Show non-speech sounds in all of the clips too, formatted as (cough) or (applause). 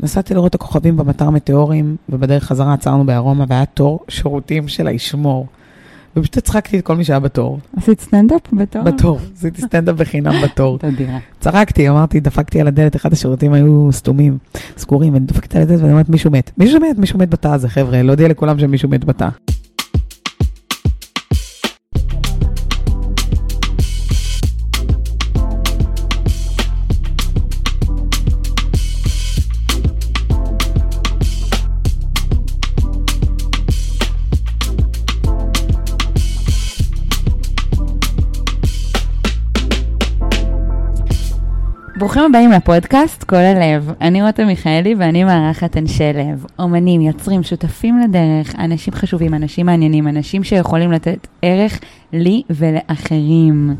נסעתי לראות את הכוכבים במטר מטאורים, ובדרך חזרה עצרנו בארומה, והיה תור שירותים של הישמור. ופשוט הצחקתי את כל מי שהיה בתור. עשית סטנדאפ בתור? בתור, עשיתי סטנדאפ בחינם בתור. (laughs) תדירה. צחקתי, אמרתי, דפקתי על הדלת, אחד השירותים היו סתומים, סגורים, ואני דפקתי על הדלת ואני אומרת, מישהו מת. מישהו מת, מישהו מת בתא הזה, חבר'ה, להודיע לכולם שמישהו מת בתא. ברוכים הבאים לפודקאסט כל הלב. אני רותם מיכאלי ואני מארחת אנשי לב. אומנים, יוצרים, שותפים לדרך, אנשים חשובים, אנשים מעניינים, אנשים שיכולים לתת ערך לי ולאחרים.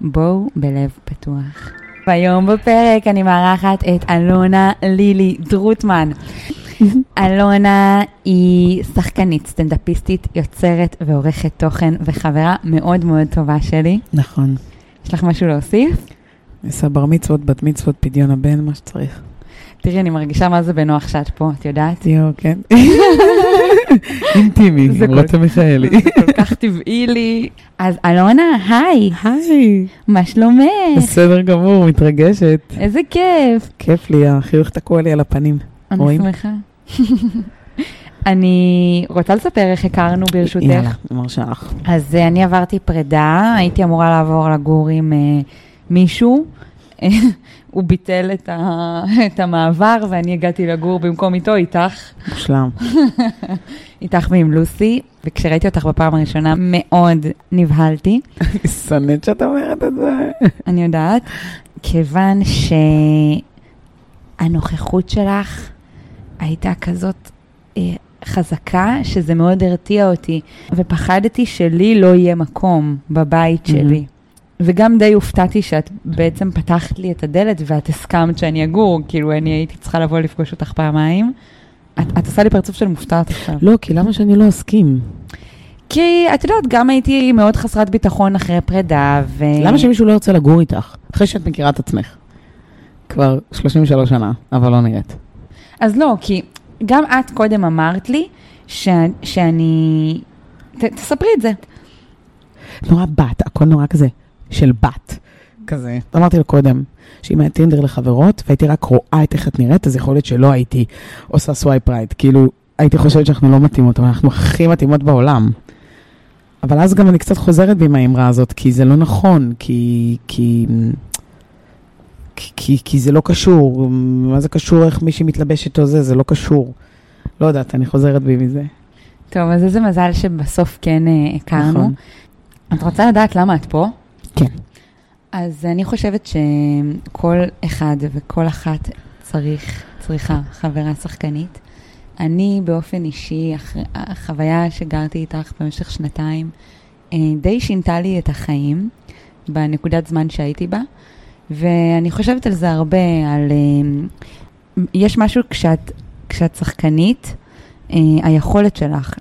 בואו בלב פתוח. והיום בפרק אני מארחת את אלונה לילי דרוטמן. (laughs) אלונה היא שחקנית, סטנדאפיסטית, יוצרת ועורכת תוכן וחברה מאוד מאוד טובה שלי. נכון. יש לך משהו להוסיף? עשה בר מצוות, בת מצוות, פדיון הבן, מה שצריך. תראי, אני מרגישה מה זה בנוח שאת פה, את יודעת? יואו, כן. (laughs) אינטימי, כל- רותם מיכאלי. זה כל כך טבעי לי. אז אלונה, היי, היי. מה שלומך? בסדר גמור, מתרגשת. איזה כיף. כיף לי, החיוך תקוע לי על הפנים. אני? שמחה. (laughs) אני רוצה לספר איך הכרנו ברשותך. יאללה, מרשה לך. אז אה, אני עברתי פרידה, הייתי אמורה לעבור לגור עם אה, מישהו. (laughs) הוא ביטל את, ה... את המעבר ואני הגעתי לגור במקום איתו, איתך. מושלם. (laughs) איתך ועם לוסי, וכשראיתי אותך בפעם הראשונה מאוד נבהלתי, אני (laughs) שונאת שאת אומרת את זה. אני יודעת, כיוון שהנוכחות שלך הייתה כזאת אה, חזקה, שזה מאוד הרתיע אותי, ופחדתי שלי לא יהיה מקום בבית שלי. וגם די הופתעתי שאת בעצם פתחת לי את הדלת ואת הסכמת שאני אגור, כאילו אני הייתי צריכה לבוא לפגוש אותך פעמיים. את, את עושה לי פרצוף של מופתעת עכשיו. לא, כי למה שאני לא אסכים? כי את יודעת, גם הייתי מאוד חסרת ביטחון אחרי פרידה, ו... למה שמישהו לא ירצה לגור איתך? אחרי שאת מכירה את עצמך. כבר 33 שנה, אבל לא נראית. אז לא, כי גם את קודם אמרת לי ש... שאני... ת, תספרי את זה. נורא בת, הכל נורא כזה של בת. כזה. אמרתי לו קודם, שאם היה Tinder לחברות, והייתי רק רואה את איך את נראית, אז יכול להיות שלא הייתי עושה swipe right. כאילו, הייתי חושבת שאנחנו לא מתאימות, אבל אנחנו הכי מתאימות בעולם. אבל אז גם אני קצת חוזרת בי עם האמרה הזאת, כי זה לא נכון, כי... כי... כי, כי, זה לא קשור, מה זה קשור איך מישהי מתלבשת או זה, זה לא קשור. לא יודעת, אני חוזרת בי מזה. טוב, אז איזה מזל שבסוף כן אה, הכרנו. נכון. את רוצה לדעת למה את פה? כן. אז אני חושבת שכל אחד וכל אחת צריך, צריכה חברה שחקנית. אני באופן אישי, החוויה שגרתי איתך במשך שנתיים, אה, די שינתה לי את החיים בנקודת זמן שהייתי בה, ואני חושבת על זה הרבה, על... אה, יש משהו כשאת, כשאת שחקנית, אה, היכולת שלך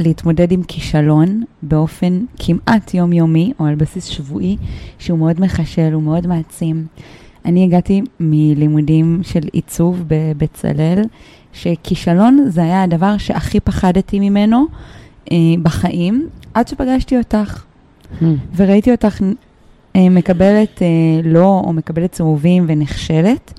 להתמודד עם כישלון באופן כמעט יומיומי או על בסיס שבועי, שהוא מאוד מחשל, הוא מאוד מעצים. אני הגעתי מלימודים של עיצוב בבצלאל, שכישלון זה היה הדבר שהכי פחדתי ממנו אה, בחיים, עד שפגשתי אותך, וראיתי אותך אה, מקבלת אה, לא, או מקבלת צהובים ונכשלת,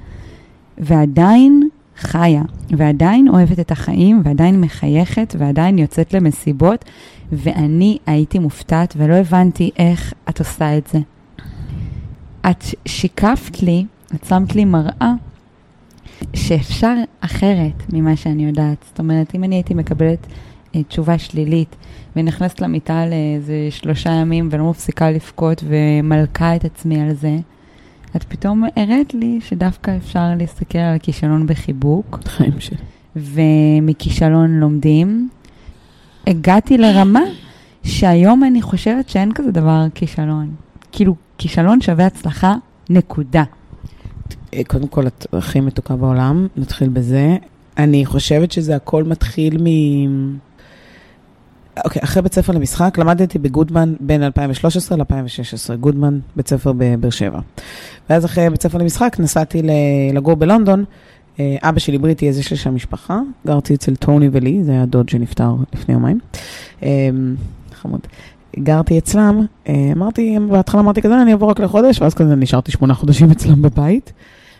ועדיין חיה, ועדיין אוהבת את החיים, ועדיין מחייכת, ועדיין יוצאת למסיבות, ואני הייתי מופתעת ולא הבנתי איך את עושה את זה. את שיקפת לי, את שמת לי מראה שאפשר אחרת ממה שאני יודעת. זאת אומרת, אם אני הייתי מקבלת אה, תשובה שלילית ונכנסת למיטה לאיזה שלושה ימים ולא מפסיקה לבכות ומלכה את עצמי על זה, את פתאום הראת לי שדווקא אפשר להסתכל על הכישלון בחיבוק, חיים שלי. ומכישלון לומדים. הגעתי לרמה שהיום אני חושבת שאין כזה דבר כישלון. כאילו, כישלון שווה הצלחה, נקודה. אה, קודם כל, את הכי מתוקה בעולם, נתחיל בזה. אני חושבת שזה הכל מתחיל מ... אוקיי, אחרי בית ספר למשחק, למדתי בגודמן בין 2013 ל-2016, גודמן, בית ספר בבאר שבע. ואז אחרי בית ספר למשחק נסעתי לגור בלונדון, אה, אבא שלי בריטי, אז יש לי שם משפחה. גרתי אצל טוני ולי, זה היה דוד שנפטר לפני יומיים. אה, חמוד. גרתי אצלם, אה, אמרתי, בהתחלה אמרתי כזה, אני אעבור רק לחודש, ואז כזה נשארתי שמונה חודשים אצלם בבית.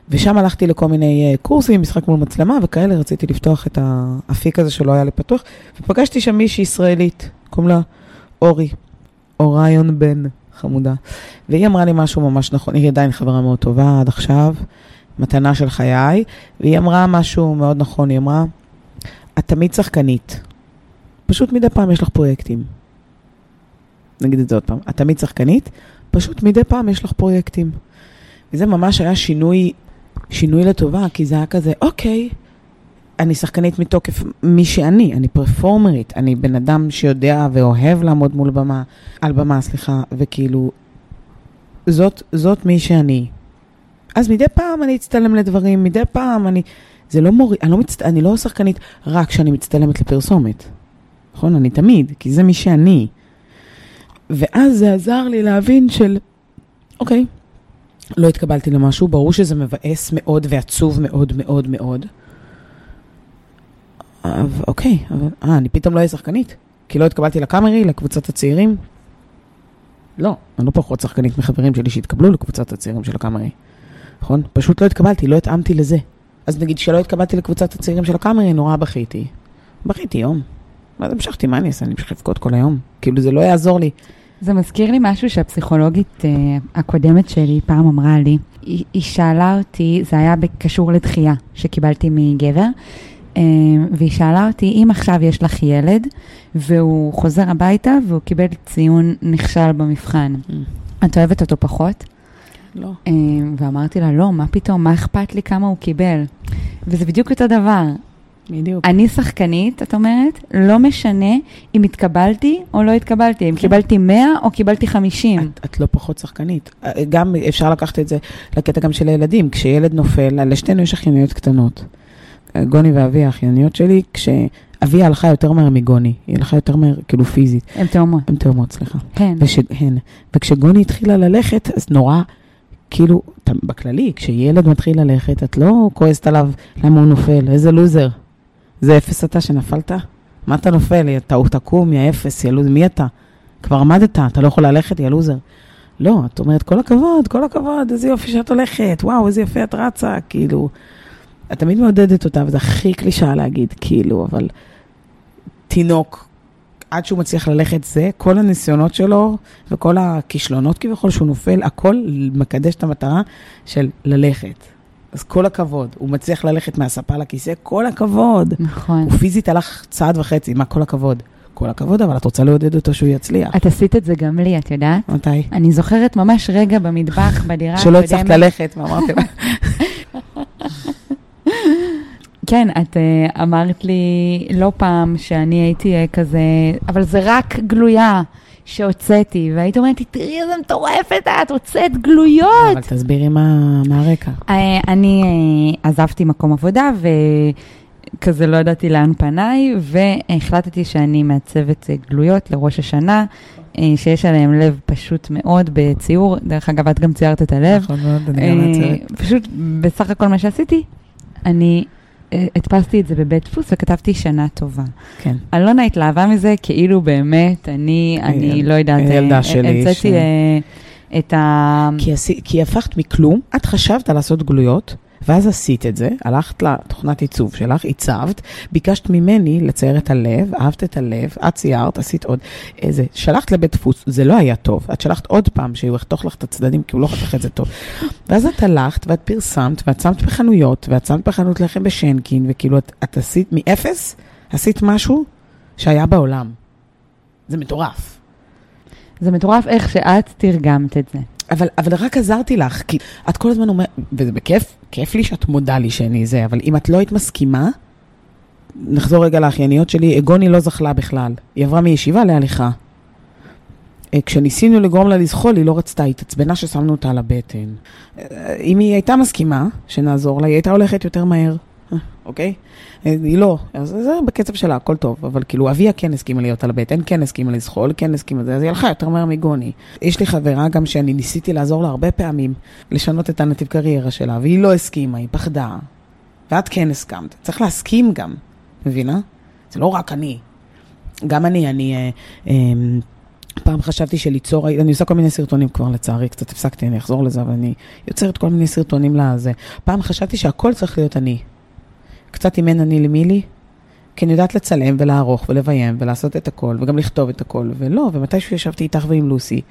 ושם הלכתי לכל מיני קורסים, משחק מול מצלמה וכאלה, רציתי לפתוח את האפיק הזה שלא היה לי פתוח, ופגשתי שם מישהי ישראלית, קוראים לה אורי, אוריון בן, חמודה. והיא אמרה לי משהו ממש נכון, היא עדיין חברה מאוד טובה עד עכשיו, מתנה של חיי, והיא אמרה משהו מאוד נכון, היא אמרה, את תמיד שחקנית, פשוט מדי פעם יש לך פרויקטים. נגיד את זה עוד פעם, את תמיד שחקנית, פשוט מדי פעם יש לך פרויקטים. וזה ממש היה שינוי, שינוי לטובה, כי זה היה כזה, אוקיי, אני שחקנית מתוקף מי שאני, אני פרפורמרית, אני בן אדם שיודע ואוהב לעמוד מול במה, על במה, סליחה, וכאילו, זאת, זאת מי שאני. אז מדי פעם אני אצטלם לדברים, מדי פעם אני... זה לא מורי, אני לא, מצט... אני לא שחקנית רק כשאני מצטלמת לפרסומת. נכון? אני תמיד, כי זה מי שאני. ואז זה עזר לי להבין של, אוקיי, לא התקבלתי למשהו, ברור שזה מבאס מאוד ועצוב מאוד מאוד מאוד. אבל אוקיי, אבל, אה, אני פתאום לא אהיה שחקנית? כי לא התקבלתי לקאמרי, לקבוצת הצעירים? לא, אני לא פחות שחקנית מחברים שלי שהתקבלו לקבוצת הצעירים של הקאמרי. נכון? פשוט לא התקבלתי, לא התאמתי לזה. אז נגיד שלא התקבלתי לקבוצת הצעירים של הקאמרי, נורא בכיתי. בכיתי יום. ואז המשכתי, מה אני אעשה? אני אמשיך לבכות כל היום. כאילו, זה לא יעזור לי. זה מזכיר לי משהו שהפסיכולוגית uh, הקודמת שלי פעם אמרה לי. היא, היא שאלה אותי, זה היה קשור לדחייה שקיבלתי מגבר, uh, והיא שאלה אותי, אם עכשיו יש לך ילד, והוא חוזר הביתה והוא קיבל ציון נכשל במבחן, mm. את אוהבת אותו פחות? לא. ואמרתי לה, לא, מה פתאום, מה אכפת לי כמה הוא קיבל? וזה בדיוק אותו דבר. בדיוק. אני שחקנית, את אומרת, לא משנה אם התקבלתי או לא התקבלתי, אם כן. קיבלתי 100 או קיבלתי 50. את, את לא פחות שחקנית. גם אפשר לקחת את זה לקטע גם של הילדים. כשילד נופל, לשתינו יש אחייניות קטנות. גוני ואבי האחייניות שלי, כשאבי הלכה יותר מהר מגוני, היא הלכה יותר מהר, כאילו פיזית. הן תאומות. הן תאומות, סליחה. הן. וש, הן. וכשגוני התחילה ללכת, אז נורא, כאילו, בכללי, כשילד מתחיל ללכת, את לא כועסת עליו למה הוא נופל, איזה לוזר. זה אפס אתה שנפלת? מה אתה נופל? אתה תקום, יא אפס, יא לוזר, מי אתה? כבר עמדת, אתה לא יכול ללכת, יא לוזר. לא, את אומרת, כל הכבוד, כל הכבוד, איזה יופי שאת הולכת, וואו, איזה יפה את רצה, כאילו. את תמיד מעודדת אותה, וזה הכי קלישאה להגיד, כאילו, אבל תינוק, עד שהוא מצליח ללכת זה, כל הניסיונות שלו וכל הכישלונות כביכול שהוא נופל, הכל מקדש את המטרה של ללכת. אז כל הכבוד, הוא מצליח ללכת מהספה לכיסא, כל הכבוד. נכון. הוא פיזית הלך צעד וחצי, מה כל הכבוד? כל הכבוד, אבל את רוצה לעודד אותו שהוא יצליח. את עשית את זה גם לי, את יודעת? מתי? אני זוכרת ממש רגע במטבח, (laughs) בדירה הקודמת. שלא הצלחת ללכת, ואמרתי לה. (laughs) כן, את uh, אמרת לי לא פעם שאני הייתי uh, כזה, אבל זה רק גלויה. שהוצאתי, והיית אומרת לי, תראי איזה מטורפת את, הוצאת גלויות. אבל תסבירי מה, מה הרקע. אה, אני אה, עזבתי מקום עבודה, וכזה לא ידעתי לאן פניי, והחלטתי שאני מעצבת אה, גלויות לראש השנה. שיש עליהם לב פשוט מאוד בציור, דרך אגב, את גם ציירת את הלב. נכון מאוד, אני גם מעצבת. פשוט בסך הכל מה שעשיתי, אני הדפסתי את זה בבית דפוס וכתבתי שנה טובה. כן. אלונה התלהבה מזה, כאילו באמת, אני, אני לא יודעת, אה, שלי. המצאתי אה, את ה... כי הפכת מכלום, את חשבת על לעשות גלויות. ואז עשית את זה, הלכת לתוכנת עיצוב שלך, עיצבת, ביקשת ממני לצייר את הלב, אהבת את הלב, את ציירת, עשית עוד איזה, שלחת לבית דפוס, זה לא היה טוב, את שלחת עוד פעם שהוא יחתוך לך את הצדדים, כי הוא לא חתך את זה טוב. ואז את הלכת ואת פרסמת, ואת שמת בחנויות, ואת שמת בחנות לחם בשנקין, וכאילו את, את עשית מאפס, עשית משהו שהיה בעולם. זה מטורף. זה מטורף איך שאת תרגמת את זה. אבל, אבל רק עזרתי לך, כי את כל הזמן אומרת, וזה בכיף, כיף לי שאת מודה לי שאני זה, אבל אם את לא היית מסכימה, נחזור רגע לאחייניות שלי, גוני לא זכלה בכלל. היא עברה מישיבה להליכה. אה, כשניסינו לגרום לה לזחול, היא לא רצתה, היא התעצבנה ששמנו אותה על הבטן. אה, אם היא הייתה מסכימה שנעזור לה, היא הייתה הולכת יותר מהר. אוקיי? היא לא, אז זה בקצב שלה, הכל טוב, אבל כאילו אביה כן הסכימה להיות על הבטן, כן הסכימה לזחול, כן הסכימה לזה, אז היא הלכה יותר מהר מגוני. יש לי חברה גם שאני ניסיתי לעזור לה הרבה פעמים לשנות את הנתיב קריירה שלה, והיא לא הסכימה, היא פחדה. ואת כן הסכמת. צריך להסכים גם, מבינה? זה לא רק אני. גם אני, אני... אה, אה, פעם חשבתי שליצור, אני עושה כל מיני סרטונים כבר לצערי, קצת הפסקתי, אני אחזור לזה, אבל אני יוצרת כל מיני סרטונים לזה. פעם חשבתי שהכל צריך להיות אני. קצת אם אין אני למי לי, כי אני יודעת לצלם ולערוך ולביים ולעשות את הכל, וגם לכתוב את הכל, ולא, ומתישהו ישבתי איתך ועם לוסי,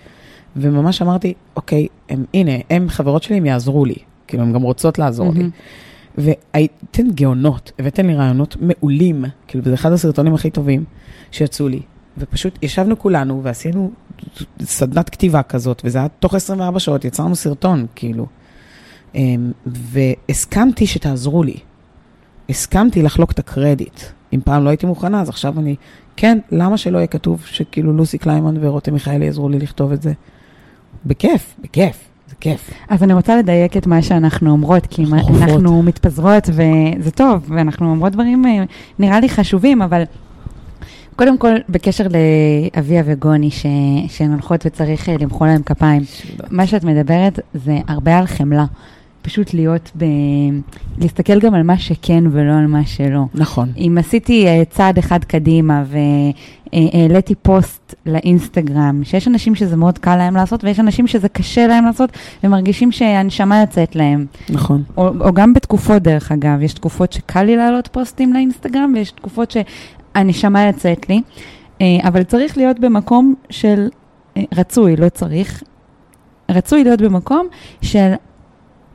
וממש אמרתי, אוקיי, הם, הנה, הם חברות שלי, הם יעזרו לי. כאילו, הן גם רוצות לעזור mm-hmm. לי. והייתן גאונות, הבאתן לי רעיונות מעולים, כאילו, זה אחד הסרטונים הכי טובים שיצאו לי. ופשוט ישבנו כולנו ועשינו סדנת כתיבה כזאת, וזה היה תוך 24 שעות, יצרנו סרטון, כאילו. אמ, והסכמתי שתעזרו לי. הסכמתי לחלוק את הקרדיט. אם פעם לא הייתי מוכנה, אז עכשיו אני, כן, למה שלא יהיה כתוב שכאילו לוסי קליימן ורותם מיכאלי יעזרו לי לכתוב את זה? בכיף, בכיף. זה כיף. אז אני רוצה לדייק את מה שאנחנו אומרות, כי חופות. אנחנו מתפזרות וזה טוב, ואנחנו אומרות דברים אה, נראה לי חשובים, אבל קודם כל, בקשר לאביה וגוני, ש... שהן הולכות וצריך אה, למחוא להם כפיים, מה שאת מדברת זה הרבה על חמלה. פשוט להיות ב... להסתכל גם על מה שכן ולא על מה שלא. נכון. אם עשיתי uh, צעד אחד קדימה והעליתי פוסט לאינסטגרם, שיש אנשים שזה מאוד קל להם לעשות ויש אנשים שזה קשה להם לעשות ומרגישים שהנשמה יוצאת להם. נכון. או, או גם בתקופות, דרך אגב, יש תקופות שקל לי להעלות פוסטים לאינסטגרם ויש תקופות שהנשמה יוצאת לי, uh, אבל צריך להיות במקום של, uh, רצוי, לא צריך, רצוי להיות במקום של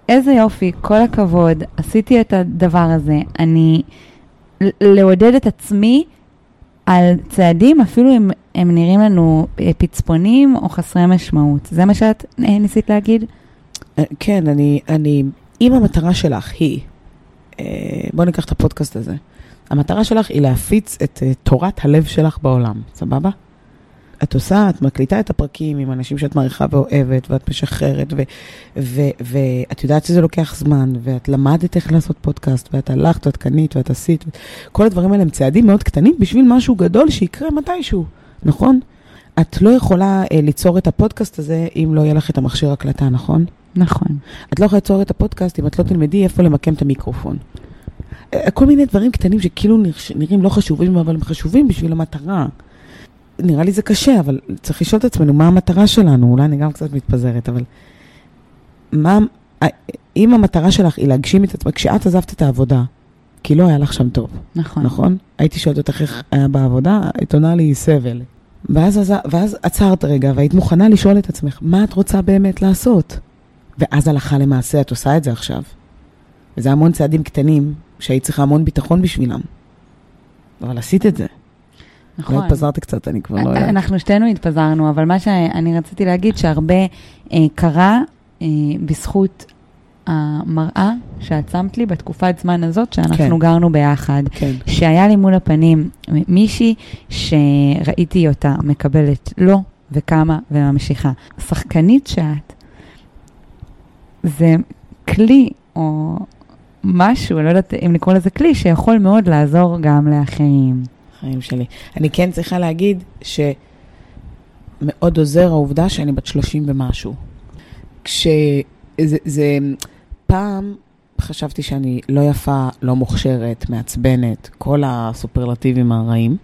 איזה יופי, כל הכבוד, עשיתי את הדבר הזה. אני, לעודד את עצמי על צעדים, אפילו אם הם נראים לנו אה, פצפונים או חסרי משמעות. זה מה שאת אה, ניסית להגיד? אה, כן, אני, אני, אם המטרה שלך היא, בואי ניקח את הפודקאסט הזה, המטרה שלך היא להפיץ את תורת הלב שלך בעולם, סבבה? את עושה, את מקליטה את הפרקים עם אנשים שאת מעריכה ואוהבת, ואת משחררת, ואת יודעת שזה לוקח זמן, ואת למדת איך לעשות פודקאסט, ואת הלכת, ואת קנית, ואת עשית. כל הדברים האלה הם צעדים מאוד קטנים בשביל משהו גדול שיקרה מתישהו, נכון? את לא יכולה אה, ליצור את הפודקאסט הזה אם לא יהיה לך את המכשיר הקלטה, נכון? נכון. את לא יכולה ליצור את הפודקאסט אם את לא תלמדי איפה למקם את המיקרופון. אה, כל מיני דברים קטנים שכאילו נראים לא חשובים, אבל הם חשובים בשביל המטרה. נראה לי זה קשה, אבל צריך לשאול את עצמנו מה המטרה שלנו. אולי אני גם קצת מתפזרת, אבל מה, אם המטרה שלך היא להגשים את עצמך, כשאת עזבת את העבודה, כי לא היה לך שם טוב. נכון. נכון? הייתי שואלת אותך איך היה בעבודה, היית עונה לי סבל. ואז, ואז עצרת רגע והיית מוכנה לשאול את עצמך, מה את רוצה באמת לעשות? ואז הלכה למעשה את עושה את זה עכשיו. וזה המון צעדים קטנים שהיית צריכה המון ביטחון בשבילם. אבל עשית את זה. נכון. התפזרתי קצת, אני כבר לא יודעת. אנחנו שתינו התפזרנו, אבל מה שאני רציתי להגיד, שהרבה אה, קרה אה, בזכות המראה שאת שמת לי בתקופת זמן הזאת, שאנחנו כן. גרנו ביחד. כן. שהיה לי מול הפנים מישהי שראיתי אותה מקבלת לא וכמה וממשיכה. שחקנית שאת, זה כלי או משהו, לא יודעת אם לקרוא לזה כלי, שיכול מאוד לעזור גם לאחרים. החיים שלי. אני כן צריכה להגיד שמאוד עוזר העובדה שאני בת 30 ומשהו. כשזה, זה, פעם חשבתי שאני לא יפה, לא מוכשרת, מעצבנת, כל הסופרלטיבים הרעים.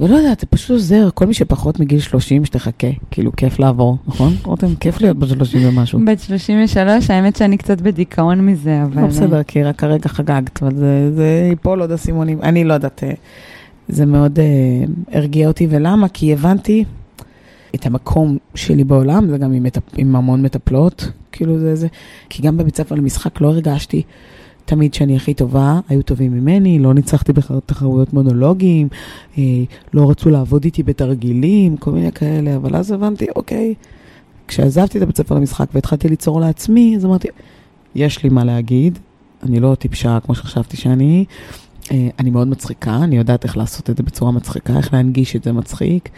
ולא יודעת, זה פשוט עוזר, כל מי שפחות מגיל 30, שתחכה, כאילו, כיף לעבור, נכון? רותם, כיף להיות בת 30 ומשהו. בת 33, האמת שאני קצת בדיכאון מזה, אבל... לא, בסדר, כי רק הרגע חגגת, אבל זה, זה ייפול עוד אסימונים. אני לא יודעת, אה, זה מאוד uh, הרגיע אותי, ולמה? כי הבנתי את המקום שלי בעולם, זה גם עם, מטפ, עם המון מטפלות, כאילו זה זה, כי גם בבית ספר למשחק לא הרגשתי. תמיד שאני הכי טובה, היו טובים ממני, לא ניצחתי בתחרויות מונולוגים, אה, לא רצו לעבוד איתי בתרגילים, כל מיני כאלה, אבל אז הבנתי, אוקיי, כשעזבתי את הבית ספר למשחק והתחלתי ליצור לעצמי, אז אמרתי, יש לי מה להגיד, אני לא טיפשה כמו שחשבתי שאני, אה, אני מאוד מצחיקה, אני יודעת איך לעשות את זה בצורה מצחיקה, איך להנגיש את זה מצחיק,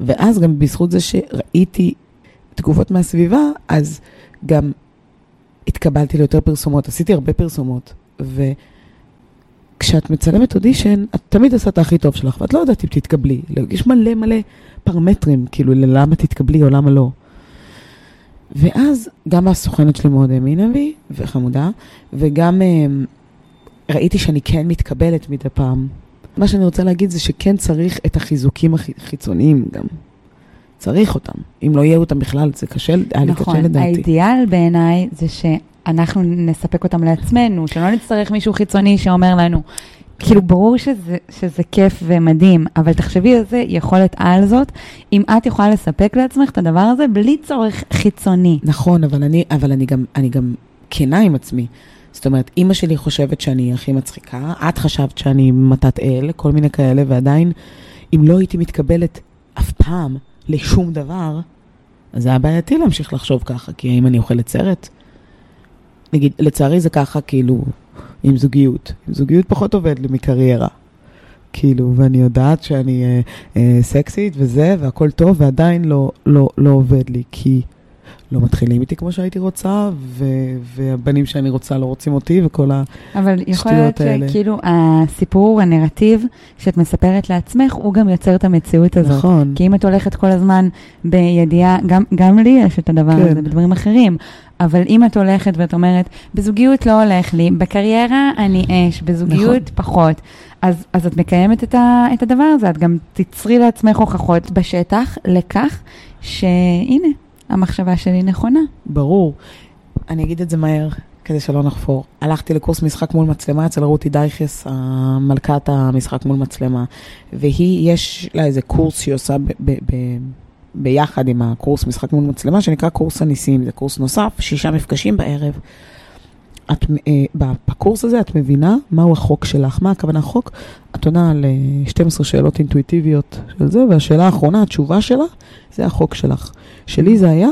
ואז גם בזכות זה שראיתי תגובות מהסביבה, אז גם התקבלתי ליותר פרסומות, עשיתי הרבה פרסומות, וכשאת מצלמת אודישן, את תמיד עושה את הכי טוב שלך, ואת לא יודעת אם תתקבלי. יש מלא מלא פרמטרים, כאילו, ללמה תתקבלי או למה לא. ואז גם הסוכנת שלי מאוד האמינה בי, וחמודה, וגם, אה, ראיתי שאני כן מתקבלת מדי פעם. מה שאני רוצה להגיד זה שכן צריך את החיזוקים החיצוניים גם. צריך אותם. אם לא יהיו אותם בכלל, זה קשה, היה לי נכון, קשה לדעתי. האידיאל בעיניי זה שאנחנו נספק אותם לעצמנו, שלא נצטרך מישהו חיצוני שאומר לנו. כאילו, ברור שזה, שזה כיף ומדהים, אבל תחשבי איזה יכולת על זאת, אם את יכולה לספק לעצמך את הדבר הזה בלי צורך חיצוני. נכון, אבל אני, אבל אני גם, אני גם כנה עם עצמי. זאת אומרת, אימא שלי חושבת שאני הכי מצחיקה, את חשבת שאני מתת אל, כל מיני כאלה, ועדיין, אם לא הייתי מתקבלת אף פעם לשום דבר, אז זה היה בעייתי להמשיך לחשוב ככה, כי האם אני אוכלת סרט? נגיד, לצערי זה ככה, כאילו, עם זוגיות. עם זוגיות פחות עובד לי מקריירה. כאילו, ואני יודעת שאני אה, אה, סקסית וזה, והכל טוב, ועדיין לא, לא, לא עובד לי, כי לא מתחילים איתי כמו שהייתי רוצה, ו- והבנים שאני רוצה לא רוצים אותי, וכל ה... אבל יכול להיות האלה. שכאילו הסיפור, הנרטיב שאת מספרת לעצמך, הוא גם יוצר את המציאות הזאת. נכון. כי אם את הולכת כל הזמן בידיעה, גם, גם לי יש את הדבר כן. הזה בדברים אחרים, אבל אם את הולכת ואת אומרת, בזוגיות לא הולך לי, בקריירה אני אש, בזוגיות נכון. פחות, אז, אז את מקיימת את, ה, את הדבר הזה, את גם תצרי לעצמך הוכחות בשטח לכך שהנה, המחשבה שלי נכונה. ברור. אני אגיד את זה מהר, כדי שלא נחפור. הלכתי לקורס משחק מול מצלמה אצל רותי דייכס, מלכת המשחק מול מצלמה, והיא, יש לה איזה קורס שהיא עושה ב- ב- ב- ביחד עם הקורס משחק מול מצלמה, שנקרא קורס הניסים, זה קורס נוסף, שישה מפגשים בערב. את, אה, בקורס הזה את מבינה מהו החוק שלך, מה הכוונה חוק? את עונה על אה, 12 שאלות אינטואיטיביות של זה, והשאלה האחרונה, התשובה שלה, זה החוק שלך. שלי זה היה,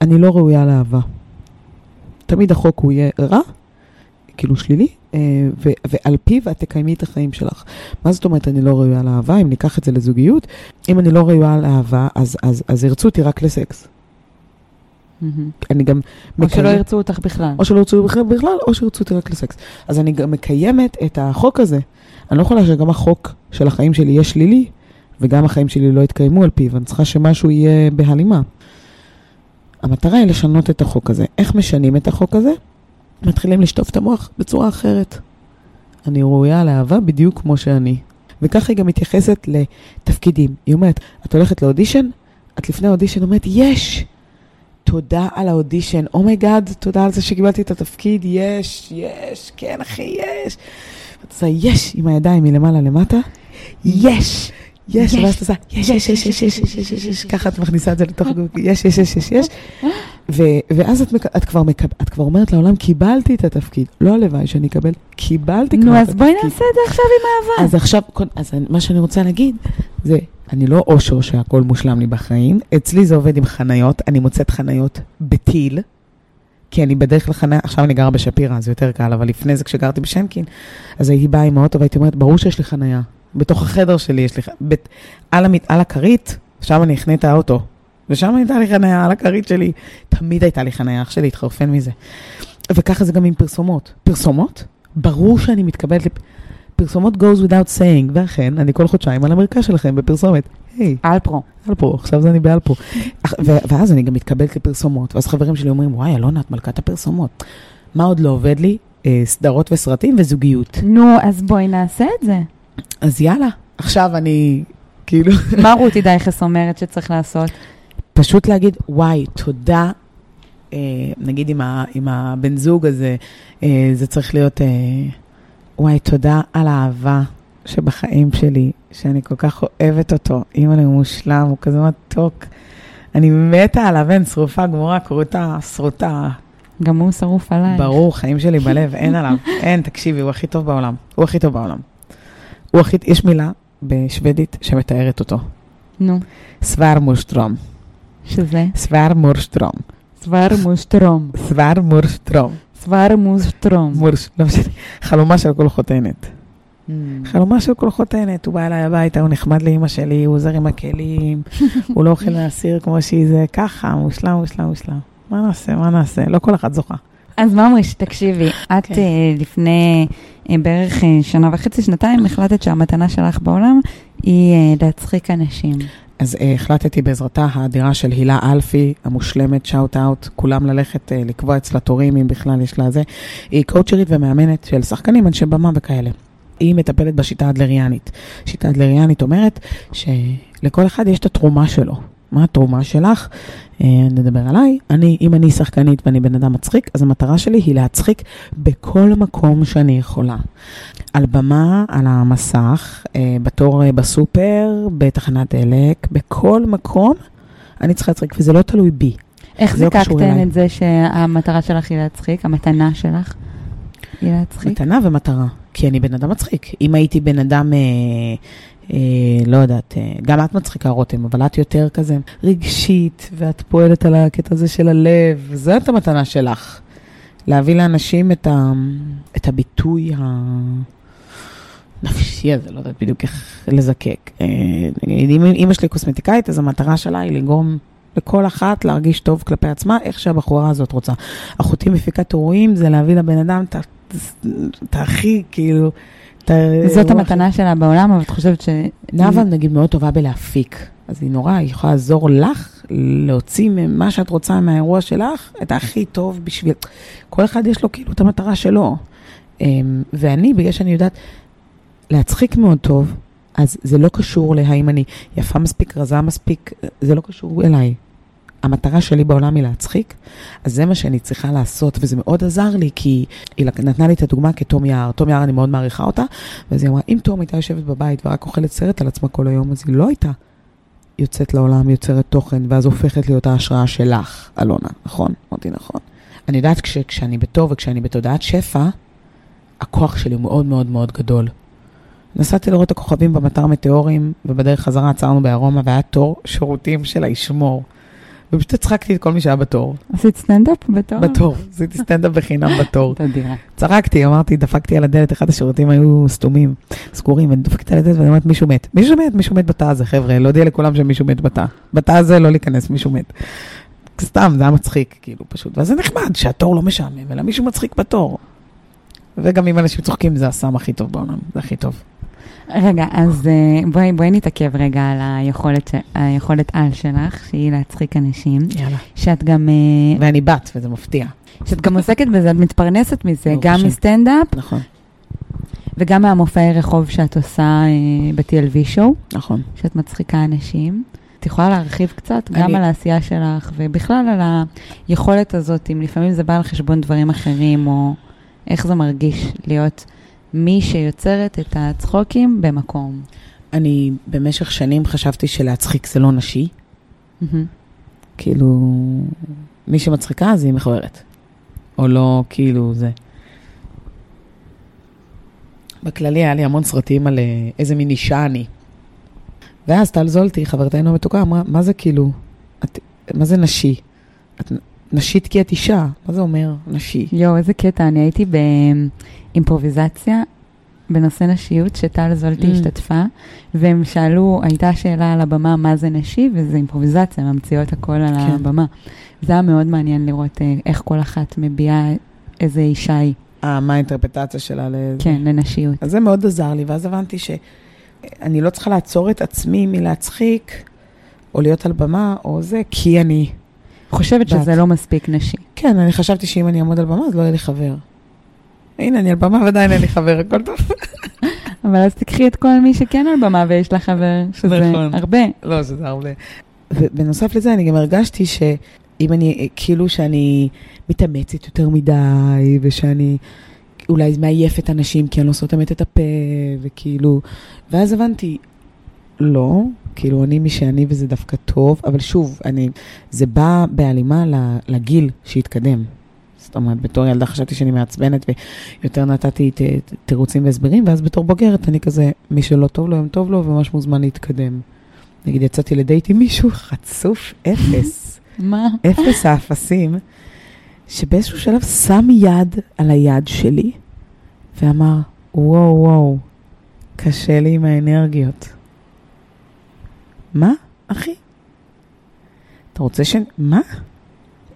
אני לא ראויה לאהבה. תמיד החוק הוא יהיה רע, כאילו שלילי, אה, ו- ועל פיו את תקיימי את החיים שלך. מה זאת אומרת אני לא ראויה לאהבה? אם ניקח את זה לזוגיות, אם אני לא ראויה לאהבה, אז, אז, אז ירצו אותי רק לסקס. אני גם או שלא מקיים- ירצו אותך בכלל. או שלא ירצו בכלל, בכלל, או שירצו אותי רק לסקס. אז אני גם מקיימת את החוק הזה. אני לא יכולה שגם החוק של החיים שלי יהיה שלילי, וגם החיים שלי לא יתקיימו על פיו. אני צריכה שמשהו יהיה בהלימה. המטרה היא לשנות את החוק הזה. איך משנים את החוק הזה? מתחילים לשטוף את המוח בצורה אחרת. אני ראויה לאהבה בדיוק כמו שאני. וככה היא גם מתייחסת לתפקידים. היא אומרת, את הולכת לאודישן, את לפני האודישן אומרת, יש! תודה על האודישן, oh my god, תודה על זה שקיבלתי את התפקיד, יש, יש, כן אחי, יש. את עושה יש עם הידיים מלמעלה למטה, יש, יש, ואז את עושה יש, יש, יש, יש, יש, יש, יש, יש, ככה את מכניסה את זה לתוך הגוף, יש, יש, יש, יש, יש, ואז את, כבר את כבר אומרת לעולם, קיבלתי את התפקיד, לא הלוואי שאני אקבל, קיבלתי כבר נו, את אז התפקיד. בואי נעשה את זה עכשיו עם אהבה. אז עכשיו, אז מה שאני רוצה להגיד, זה, אני לא אושר שהכל מושלם לי בחיים, אצלי זה עובד עם חניות, אני מוצאת חניות בטיל, כי אני בדרך לחניה, עכשיו אני גרה בשפירא, זה יותר קל, אבל לפני זה כשגרתי בשנקין, אז הייתי באה עם האוטו והייתי אומרת, ברור שיש לי חניה. בתוך החדר שלי יש לי, ח- בת, על, המת, על הכרית, שם אני אכנה את האוטו. ושם הייתה לי חניה על הכרית שלי. תמיד הייתה לי חניה, אח שלי התחרפן מזה. וככה זה גם עם פרסומות. פרסומות? ברור שאני מתקבלת לפ... פרסומות goes without saying, ואכן, אני כל חודשיים על המרכז שלכם בפרסומת. היי, אלפרו. אלפרו, עכשיו זה אני באלפרו. ואז אני גם מתקבלת לפרסומות, ואז חברים שלי אומרים, וואי, אלונה, את מלכת הפרסומות. מה עוד לא עובד לי? אה, סדרות וסרטים וזוגיות. נו, אז בואי נעשה את זה. אז יאללה, עכשיו אני, כאילו, (laughs) מה רותי דייכס אומרת שצריך לעשות? פשוט להגיד, וואי, תודה, אה, נגיד עם, ה, עם הבן זוג הזה, אה, זה צריך להיות, אה, וואי, תודה על האהבה שבחיים שלי, שאני כל כך אוהבת אותו. אימא הוא מושלם, הוא כזה מתוק. אני מתה עליו, אין, שרופה גמורה, כרותה, שרוטה. גם הוא שרוף עליי. ברור, חיים שלי בלב, אין עליו. (laughs) אין, תקשיבי, הוא הכי טוב בעולם. הוא הכי טוב בעולם. הוא הכי, יש מילה בשוודית שמתארת אותו. נו, סוואר מורשטרום. שזה? סוואר מורשטרום. סבר מושטרום. סוואר מורשטרום. סבר מושטרום. מורש, לא משנה. חלומה של כל חותנת. חלומה של כל חותנת. הוא בא אליי הביתה, הוא נחמד לאימא שלי, הוא עוזר עם הכלים, (laughs) הוא לא אוכל מהסיר כמו שהיא זה, ככה, מושלם, מושלם, מושלם. מה נעשה, מה נעשה? לא כל אחת זוכה. אז ממריש, תקשיבי, את כן. אה, לפני אה, בערך אה, שנה וחצי, שנתיים, החלטת שהמתנה שלך בעולם היא להצחיק אנשים. אז uh, החלטתי בעזרתה האדירה של הילה אלפי, המושלמת, שאוט אאוט, כולם ללכת uh, לקבוע אצלה תורים, אם בכלל יש לה זה. היא קואוצ'רית ומאמנת של שחקנים, אנשי במה וכאלה. היא מטפלת בשיטה האדלריאנית. שיטה האדלריאנית אומרת שלכל אחד יש את התרומה שלו. מה התרומה שלך? Uh, נדבר עליי. אני, אם אני שחקנית ואני בן אדם מצחיק, אז המטרה שלי היא להצחיק בכל מקום שאני יכולה. על במה, על המסך, אה, בתור אה, בסופר, בתחנת דלק, בכל מקום, אני צריכה להצחיק, וזה לא תלוי בי. איך זה לא זיקקתן. את זה שהמטרה שלך היא להצחיק, המתנה שלך היא להצחיק? מתנה ומטרה, כי אני בן אדם מצחיק. אם הייתי בן אדם, אה, אה, לא יודעת, אה, גם את מצחיקה רותם, אבל את יותר כזה רגשית, ואת פועלת על הקטע הזה של הלב, זאת המתנה שלך. להביא לאנשים את, ה, את הביטוי הנפשי הזה, לא יודעת בדיוק איך לזקק. אה, נגיד, אם אמא שלי קוסמטיקאית, אז המטרה שלה היא לגרום לכל אחת להרגיש טוב כלפי עצמה, איך שהבחורה הזאת רוצה. אחותי מפיקת אירועים זה להביא לבן אדם את הכי, כאילו, זאת רוח- המתנה שלה בעולם, אבל את חושבת ש... נאוה, נגיד, מאוד טובה בלהפיק. אז היא נורא, היא יכולה לעזור לך להוציא ממה שאת רוצה מהאירוע שלך את הכי טוב בשביל... כל אחד יש לו כאילו את המטרה שלו. אמ, ואני, בגלל שאני יודעת להצחיק מאוד טוב, אז זה לא קשור להאם אני יפה מספיק, רזה מספיק, זה לא קשור אליי. המטרה שלי בעולם היא להצחיק, אז זה מה שאני צריכה לעשות, וזה מאוד עזר לי, כי היא נתנה לי את הדוגמה כתום יער. תום יער, אני מאוד מעריכה אותה, ואז היא אמרה, אם תום הייתה יושבת בבית ורק אוכלת סרט על עצמה כל היום, אז היא לא הייתה יוצאת לעולם, יוצרת תוכן, ואז הופכת להיות ההשראה שלך, אלונה, נכון? אמרתי נכון. אני יודעת כש, כשאני בטוב וכשאני בתודעת שפע, הכוח שלי הוא מאוד מאוד מאוד גדול. נסעתי לראות את הכוכבים במטר מטאורים, ובדרך חזרה עצרנו בארומה, והיה תור שירותים של הישמור. ופשוט הצחקתי את כל מי שהיה בתור. עשית סטנדאפ בתור? בתור. עשיתי סטנדאפ בחינם בתור. (laughs) תדירה. צחקתי, אמרתי, דפקתי על הדלת, אחד השירותים היו סתומים, סגורים, ואני דפקתי על הדלת ואני אומרת, מישהו מת. מישהו מת, מישהו מת בתא הזה, חבר'ה, להודיע לכולם שמישהו מת בתא. בתא הזה לא להיכנס, מישהו מת. סתם, זה היה מצחיק, כאילו, פשוט. ואז זה נחמד שהתור לא משעמם, אלא מישהו מצחיק בתור. וגם אם אנשים צוחקים, זה הסם הכי טוב בעולם, זה הכי טוב. רגע, אז אה, בואי, בואי נתעכב רגע על היכולת, היכולת על שלך, שהיא להצחיק אנשים, יאללה. שאת גם, אה, ואני בת, וזה מפתיע. שאת גם עוסקת בזה, את מתפרנסת מזה, ברוך גם. מסטנדאפ נכון, וגם מהמופעי רחוב שאת עושה אה, ב-TLV שואו, נכון. שאת מצחיקה אנשים. את יכולה להרחיב קצת גם אני- על העשייה שלך, ובכלל על היכולת הזאת, אם לפעמים זה בא על חשבון דברים אחרים, או איך זה מרגיש להיות מי שיוצרת את הצחוקים במקום. אני במשך שנים חשבתי שלהצחיק זה לא נשי. כאילו, מי שמצחיקה אז היא מכוערת. או לא, כאילו, זה. בכללי היה לי המון סרטים על אה, איזה מין אישה אני. ואז טל זולטי, חברתנו המתוקה, אמרה, מה זה כאילו, את, מה זה נשי? את נשית כי את אישה, מה זה אומר נשי? יואו, איזה קטע, אני הייתי באימפרוביזציה בנושא נשיות, שטל זולטי Mm. השתתפה, והם שאלו, הייתה שאלה על הבמה, מה זה נשי, וזה אימפרוביזציה, ממציאות הכל על כן. הבמה. זה היה מאוד מעניין לראות אה, איך כל אחת מביעה איזה אישה היא, אה, מה האינטרפטציה שלה לזה? כן, לנשיות. אז זה מאוד עזר לי, ואז הבנתי שאני לא צריכה לעצור את עצמי מלהצחיק, או להיות על במה, או זה, כי אני... חושבת בת. שזה לא מספיק נשי. כן, אני חשבתי שאם אני אעמוד על במה, אז לא יהיה לי חבר. הנה, אני על במה ועדיין אין לי חבר, הכל טוב. (laughs) אבל אז תקחי את כל מי שכן על במה ויש לה חבר, שזה נכון. הרבה. לא, שזה הרבה. ובנוסף לזה, אני גם הרגשתי שאם אני, כאילו שאני מתאמצת יותר מדי, ושאני אולי מעייפת אנשים, כי אני לא סותמת את הפה, וכאילו... ואז הבנתי, לא, כאילו, אני מי שאני וזה דווקא טוב, אבל שוב, אני, זה בא בהלימה לגיל שהתקדם. זאת אומרת, בתור ילדה חשבתי שאני מעצבנת, ויותר נתתי תירוצים והסברים, ואז בתור בוגרת אני כזה, מי שלא טוב לו, היום טוב לו, וממש מוזמן להתקדם. נגיד, יצאתי לדייט עם מישהו (laughs) חצוף אפס, מה? אפס האפסים, שבאיזשהו שלב שם יד על היד שלי, ואמר, וואו, וואו, קשה לי עם האנרגיות. מה, אחי? אתה רוצה ש... מה?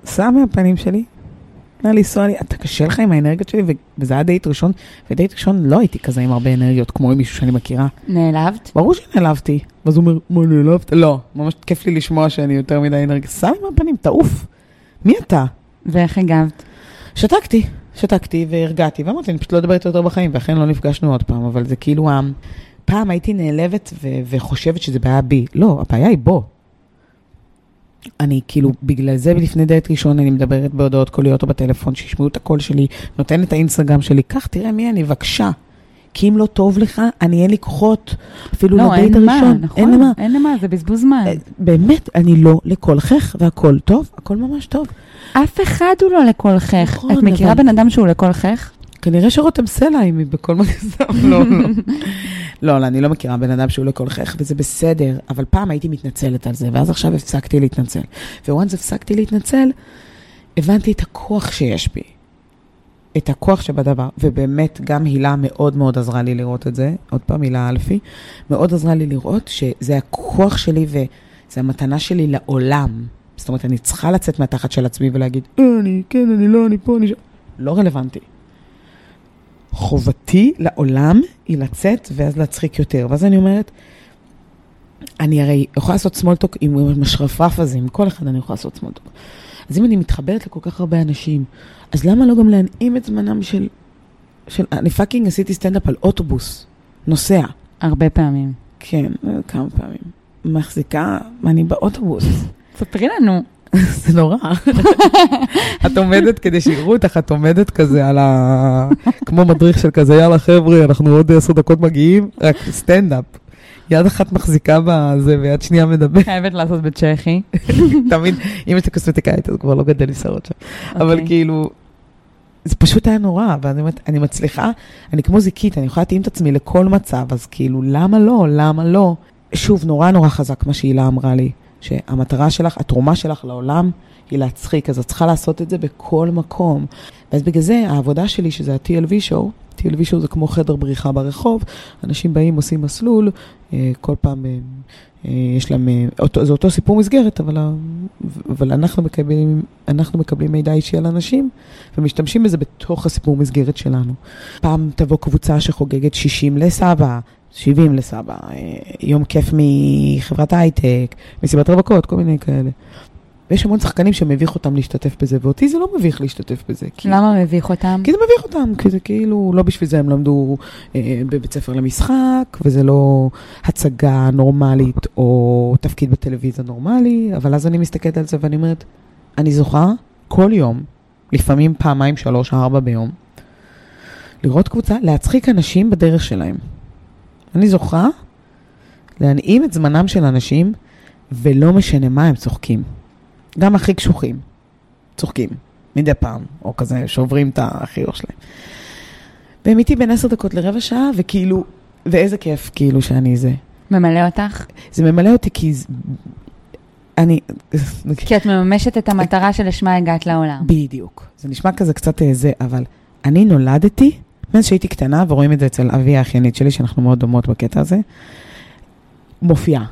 שם מהפנים שלי, נא לנסוע לי, אתה קשה לך עם האנרגיות שלי, וזה היה דייט ראשון, ודייט ראשון לא הייתי כזה עם הרבה אנרגיות, כמו עם מישהו שאני מכירה. נעלבת? ברור שנעלבתי. ואז הוא אומר, מה נעלבת? לא, ממש כיף לי לשמוע שאני יותר מדי אנרגיה. שם עם הפנים, תעוף. מי אתה? ואיך הגבת? שתקתי, שתקתי והרגעתי, ואמרתי, אני פשוט לא אדבר איתו יותר בחיים, ואכן לא נפגשנו עוד פעם, אבל זה כאילו, פעם הייתי נעלבת ו- וחושבת שזה בעיה בי. לא, הבעיה היא בו. אני כאילו, בגלל זה לפני דייט ראשון אני מדברת בהודעות קוליות או בטלפון, שישמעו את הקול שלי, נותנת את האינסטגרם שלי, קח, תראה מי אני, בבקשה. כי אם לא טוב לך, אני אין לי כוחות, אפילו לא, לדייט אין מה, הראשון. נכון? אין למה. אין למה, זה בזבוז זמן. אה, באמת, אני לא לכל חך, והכל טוב, הכל ממש טוב. אף אחד הוא לא לכל חך. נכון, את מכירה אבל- בן אדם שהוא לכל חך? כנראה שרותם סלע, אם היא בכל מגזם, (laughs) לא, לא. לא, לא, אני לא מכירה בן אדם שהוא לכל חך, וזה בסדר, אבל פעם הייתי מתנצלת על זה, ואז עכשיו הפסקתי להתנצל. וואנס הפסקתי להתנצל, הבנתי את הכוח שיש בי. את הכוח שבדבר, ובאמת גם הילה מאוד מאוד עזרה לי לראות את זה, עוד פעם הילה אלפי, מאוד עזרה לי לראות שזה הכוח שלי וזה המתנה שלי לעולם. זאת אומרת, אני צריכה לצאת מהתחת של עצמי ולהגיד, אה, אני, כן, אני לא, אני פה, אני. לא רלוונטי. חובתי לעולם היא לצאת ואז להצחיק יותר. ואז אני אומרת, אני הרי יכולה לעשות small talk עם עם השרפרף הזה, עם כל אחד אני יכולה לעשות small talk. אז אם אני מתחברת לכל כך הרבה אנשים, אז למה לא גם להנעים את זמנם של... של אני fucking עשיתי סטנדאפ על אוטובוס, נוסע. הרבה פעמים. כן, כמה פעמים. מחזיקה, אני באוטובוס. (laughs) ספרי לנו. (laughs) זה נורא. (laughs) את עומדת כדי שיראו אותך, את עומדת כזה על ה... כמו מדריך של כזה, יאללה חבר'ה, אנחנו עוד עשר דקות מגיעים, רק סטנדאפ. יד אחת מחזיקה בזה ויד שנייה מדברת. חייבת לעשות בצ'כי. (laughs) תמיד, אם יש לי קוסמטיקאית, אז כבר לא גדל לי שערות שם. אבל אוקיי. כאילו, זה פשוט היה נורא, ואני אומרת, אני מצליחה, אני כמו זיקית, אני יכולה להתאים את עצמי לכל מצב, אז כאילו, למה לא? למה לא? שוב, נורא נורא חזק מה שהילה אמרה לי, שהמטרה שלך, התרומה שלך לעולם, היא להצחיק, אז את צריכה לעשות את זה בכל מקום. ואז בגלל זה, העבודה שלי, שזה ה-TLV show, TLV show זה כמו חדר בריחה ברחוב, אנשים באים, עושים מסלול, אה, כל פעם אה, אה, יש להם, זה אותו סיפור מסגרת, אבל, אבל אנחנו, מקבלים, אנחנו מקבלים מידע אישי על אנשים, ומשתמשים בזה בתוך הסיפור מסגרת שלנו. פעם תבוא קבוצה שחוגגת 60 לסבא, 70 לסבא, אה, יום כיף מחברת הייטק, מסיבת רווקות, כל מיני כאלה. ויש המון שחקנים שמביך אותם להשתתף בזה, ואותי זה לא מביך להשתתף בזה. כי... למה מביך אותם? כי זה מביך אותם, כי זה כאילו, לא בשביל זה הם למדו אה, בבית ספר למשחק, וזה לא הצגה נורמלית או תפקיד בטלוויזיה נורמלי, אבל אז אני מסתכלת על זה ואני אומרת, אני זוכה כל יום, לפעמים פעמיים, שלוש, ארבע ביום, לראות קבוצה, להצחיק אנשים בדרך שלהם. אני זוכה להנעים את זמנם של אנשים, ולא משנה מה הם צוחקים. גם הכי קשוחים צוחקים. מדי פעם, או כזה שוברים את החיוך שלהם. והם איתי בין עשר דקות לרבע שעה, וכאילו, ואיזה כיף כאילו שאני זה. ממלא אותך? זה ממלא אותי כי אני, כי את מממשת את המטרה שלשמה הגעת לעולם. בדיוק. זה נשמע כזה קצת אה, זה, אבל אני נולדתי, מאז שהייתי קטנה, ורואים את זה אצל אבי האחיינית שלי, שאנחנו מאוד דומות בקטע הזה, מופיעה.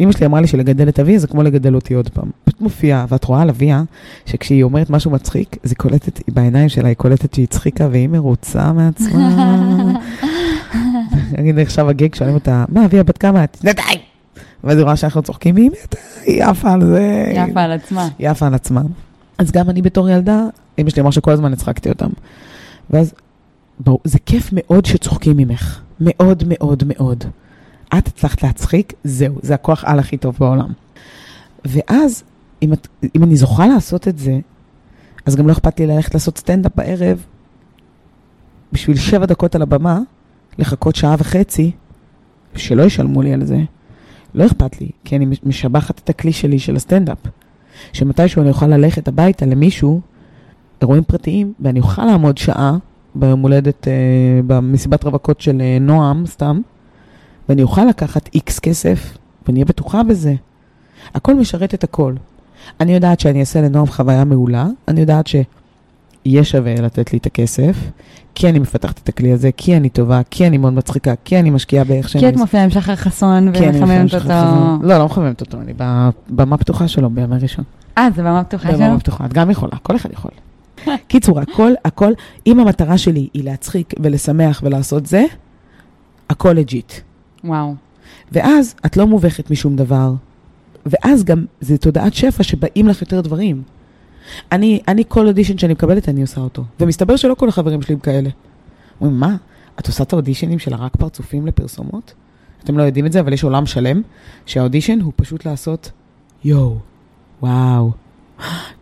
אמא שלי אמרה לי שלגדל את אביה זה כמו לגדל אותי עוד פעם. פשוט מופיעה, ואת רואה על אביה, שכשהיא אומרת משהו מצחיק, אז היא קולטת, בעיניים שלה היא קולטת שהיא הצחיקה והיא מרוצה מעצמה. (laughs) נגיד עכשיו הגג שואלים אותה, מה אביה בת כמה את? שנתיים! ואז היא רואה שאנחנו צוחקים, והיא מתה, היא עפה על זה. יפה על עצמה. היא עפה על עצמה. אז גם אני בתור ילדה, אמא שלי אמרה שכל הזמן הצחקתי אותם. ואז, ברור, זה כיף מאוד שצוחקים ממך. מאוד מאוד מאוד. את הצלחת להצחיק, זהו, זה הכוח על הכי טוב בעולם. ואז, אם, את, אם אני זוכה לעשות את זה, אז גם לא אכפת לי ללכת לעשות סטנדאפ בערב, בשביל שבע דקות על הבמה, לחכות שעה וחצי, שלא ישלמו לי על זה. לא אכפת לי, כי אני משבחת את הכלי שלי של הסטנדאפ. שמתישהו אני אוכל ללכת הביתה למישהו, אירועים פרטיים, ואני אוכל לעמוד שעה ביום הולדת, אה, במסיבת רווקות של אה, נועם, סתם, ואני אוכל לקחת איקס כסף, ואני אהיה בטוחה בזה. הכל משרת את הכל. אני יודעת שאני אעשה לנועם חוויה מעולה, אני יודעת שיהיה שווה לתת לי את הכסף, כי אני מפתחת את הכלי הזה, כי אני טובה, כי אני מאוד מצחיקה, כי אני משקיעה באיך שאני... כי את מופיעה עם שחר חסון ומחממת אותו. לא, לא מחממת אותו, אני בבמה פתוחה שלו בימי ראשון. אה, זה במה פתוחה שלו? בבמה פתוחה, את גם יכולה, כל אחד יכול. קיצור, הכל, הכל, אם המטרה שלי היא להצחיק ולשמח ולעשות זה, הכל לג'יט. וואו. ואז את לא מובכת משום דבר, ואז גם זה תודעת שפע שבאים לך יותר דברים. אני, אני כל אודישן שאני מקבלת, אני עושה אותו. ומסתבר שלא כל החברים שלי הם כאלה. אומרים, מה, את עושה את האודישנים של הרק פרצופים לפרסומות? אתם לא יודעים את זה, אבל יש עולם שלם, שהאודישן הוא פשוט לעשות יואו, וואו.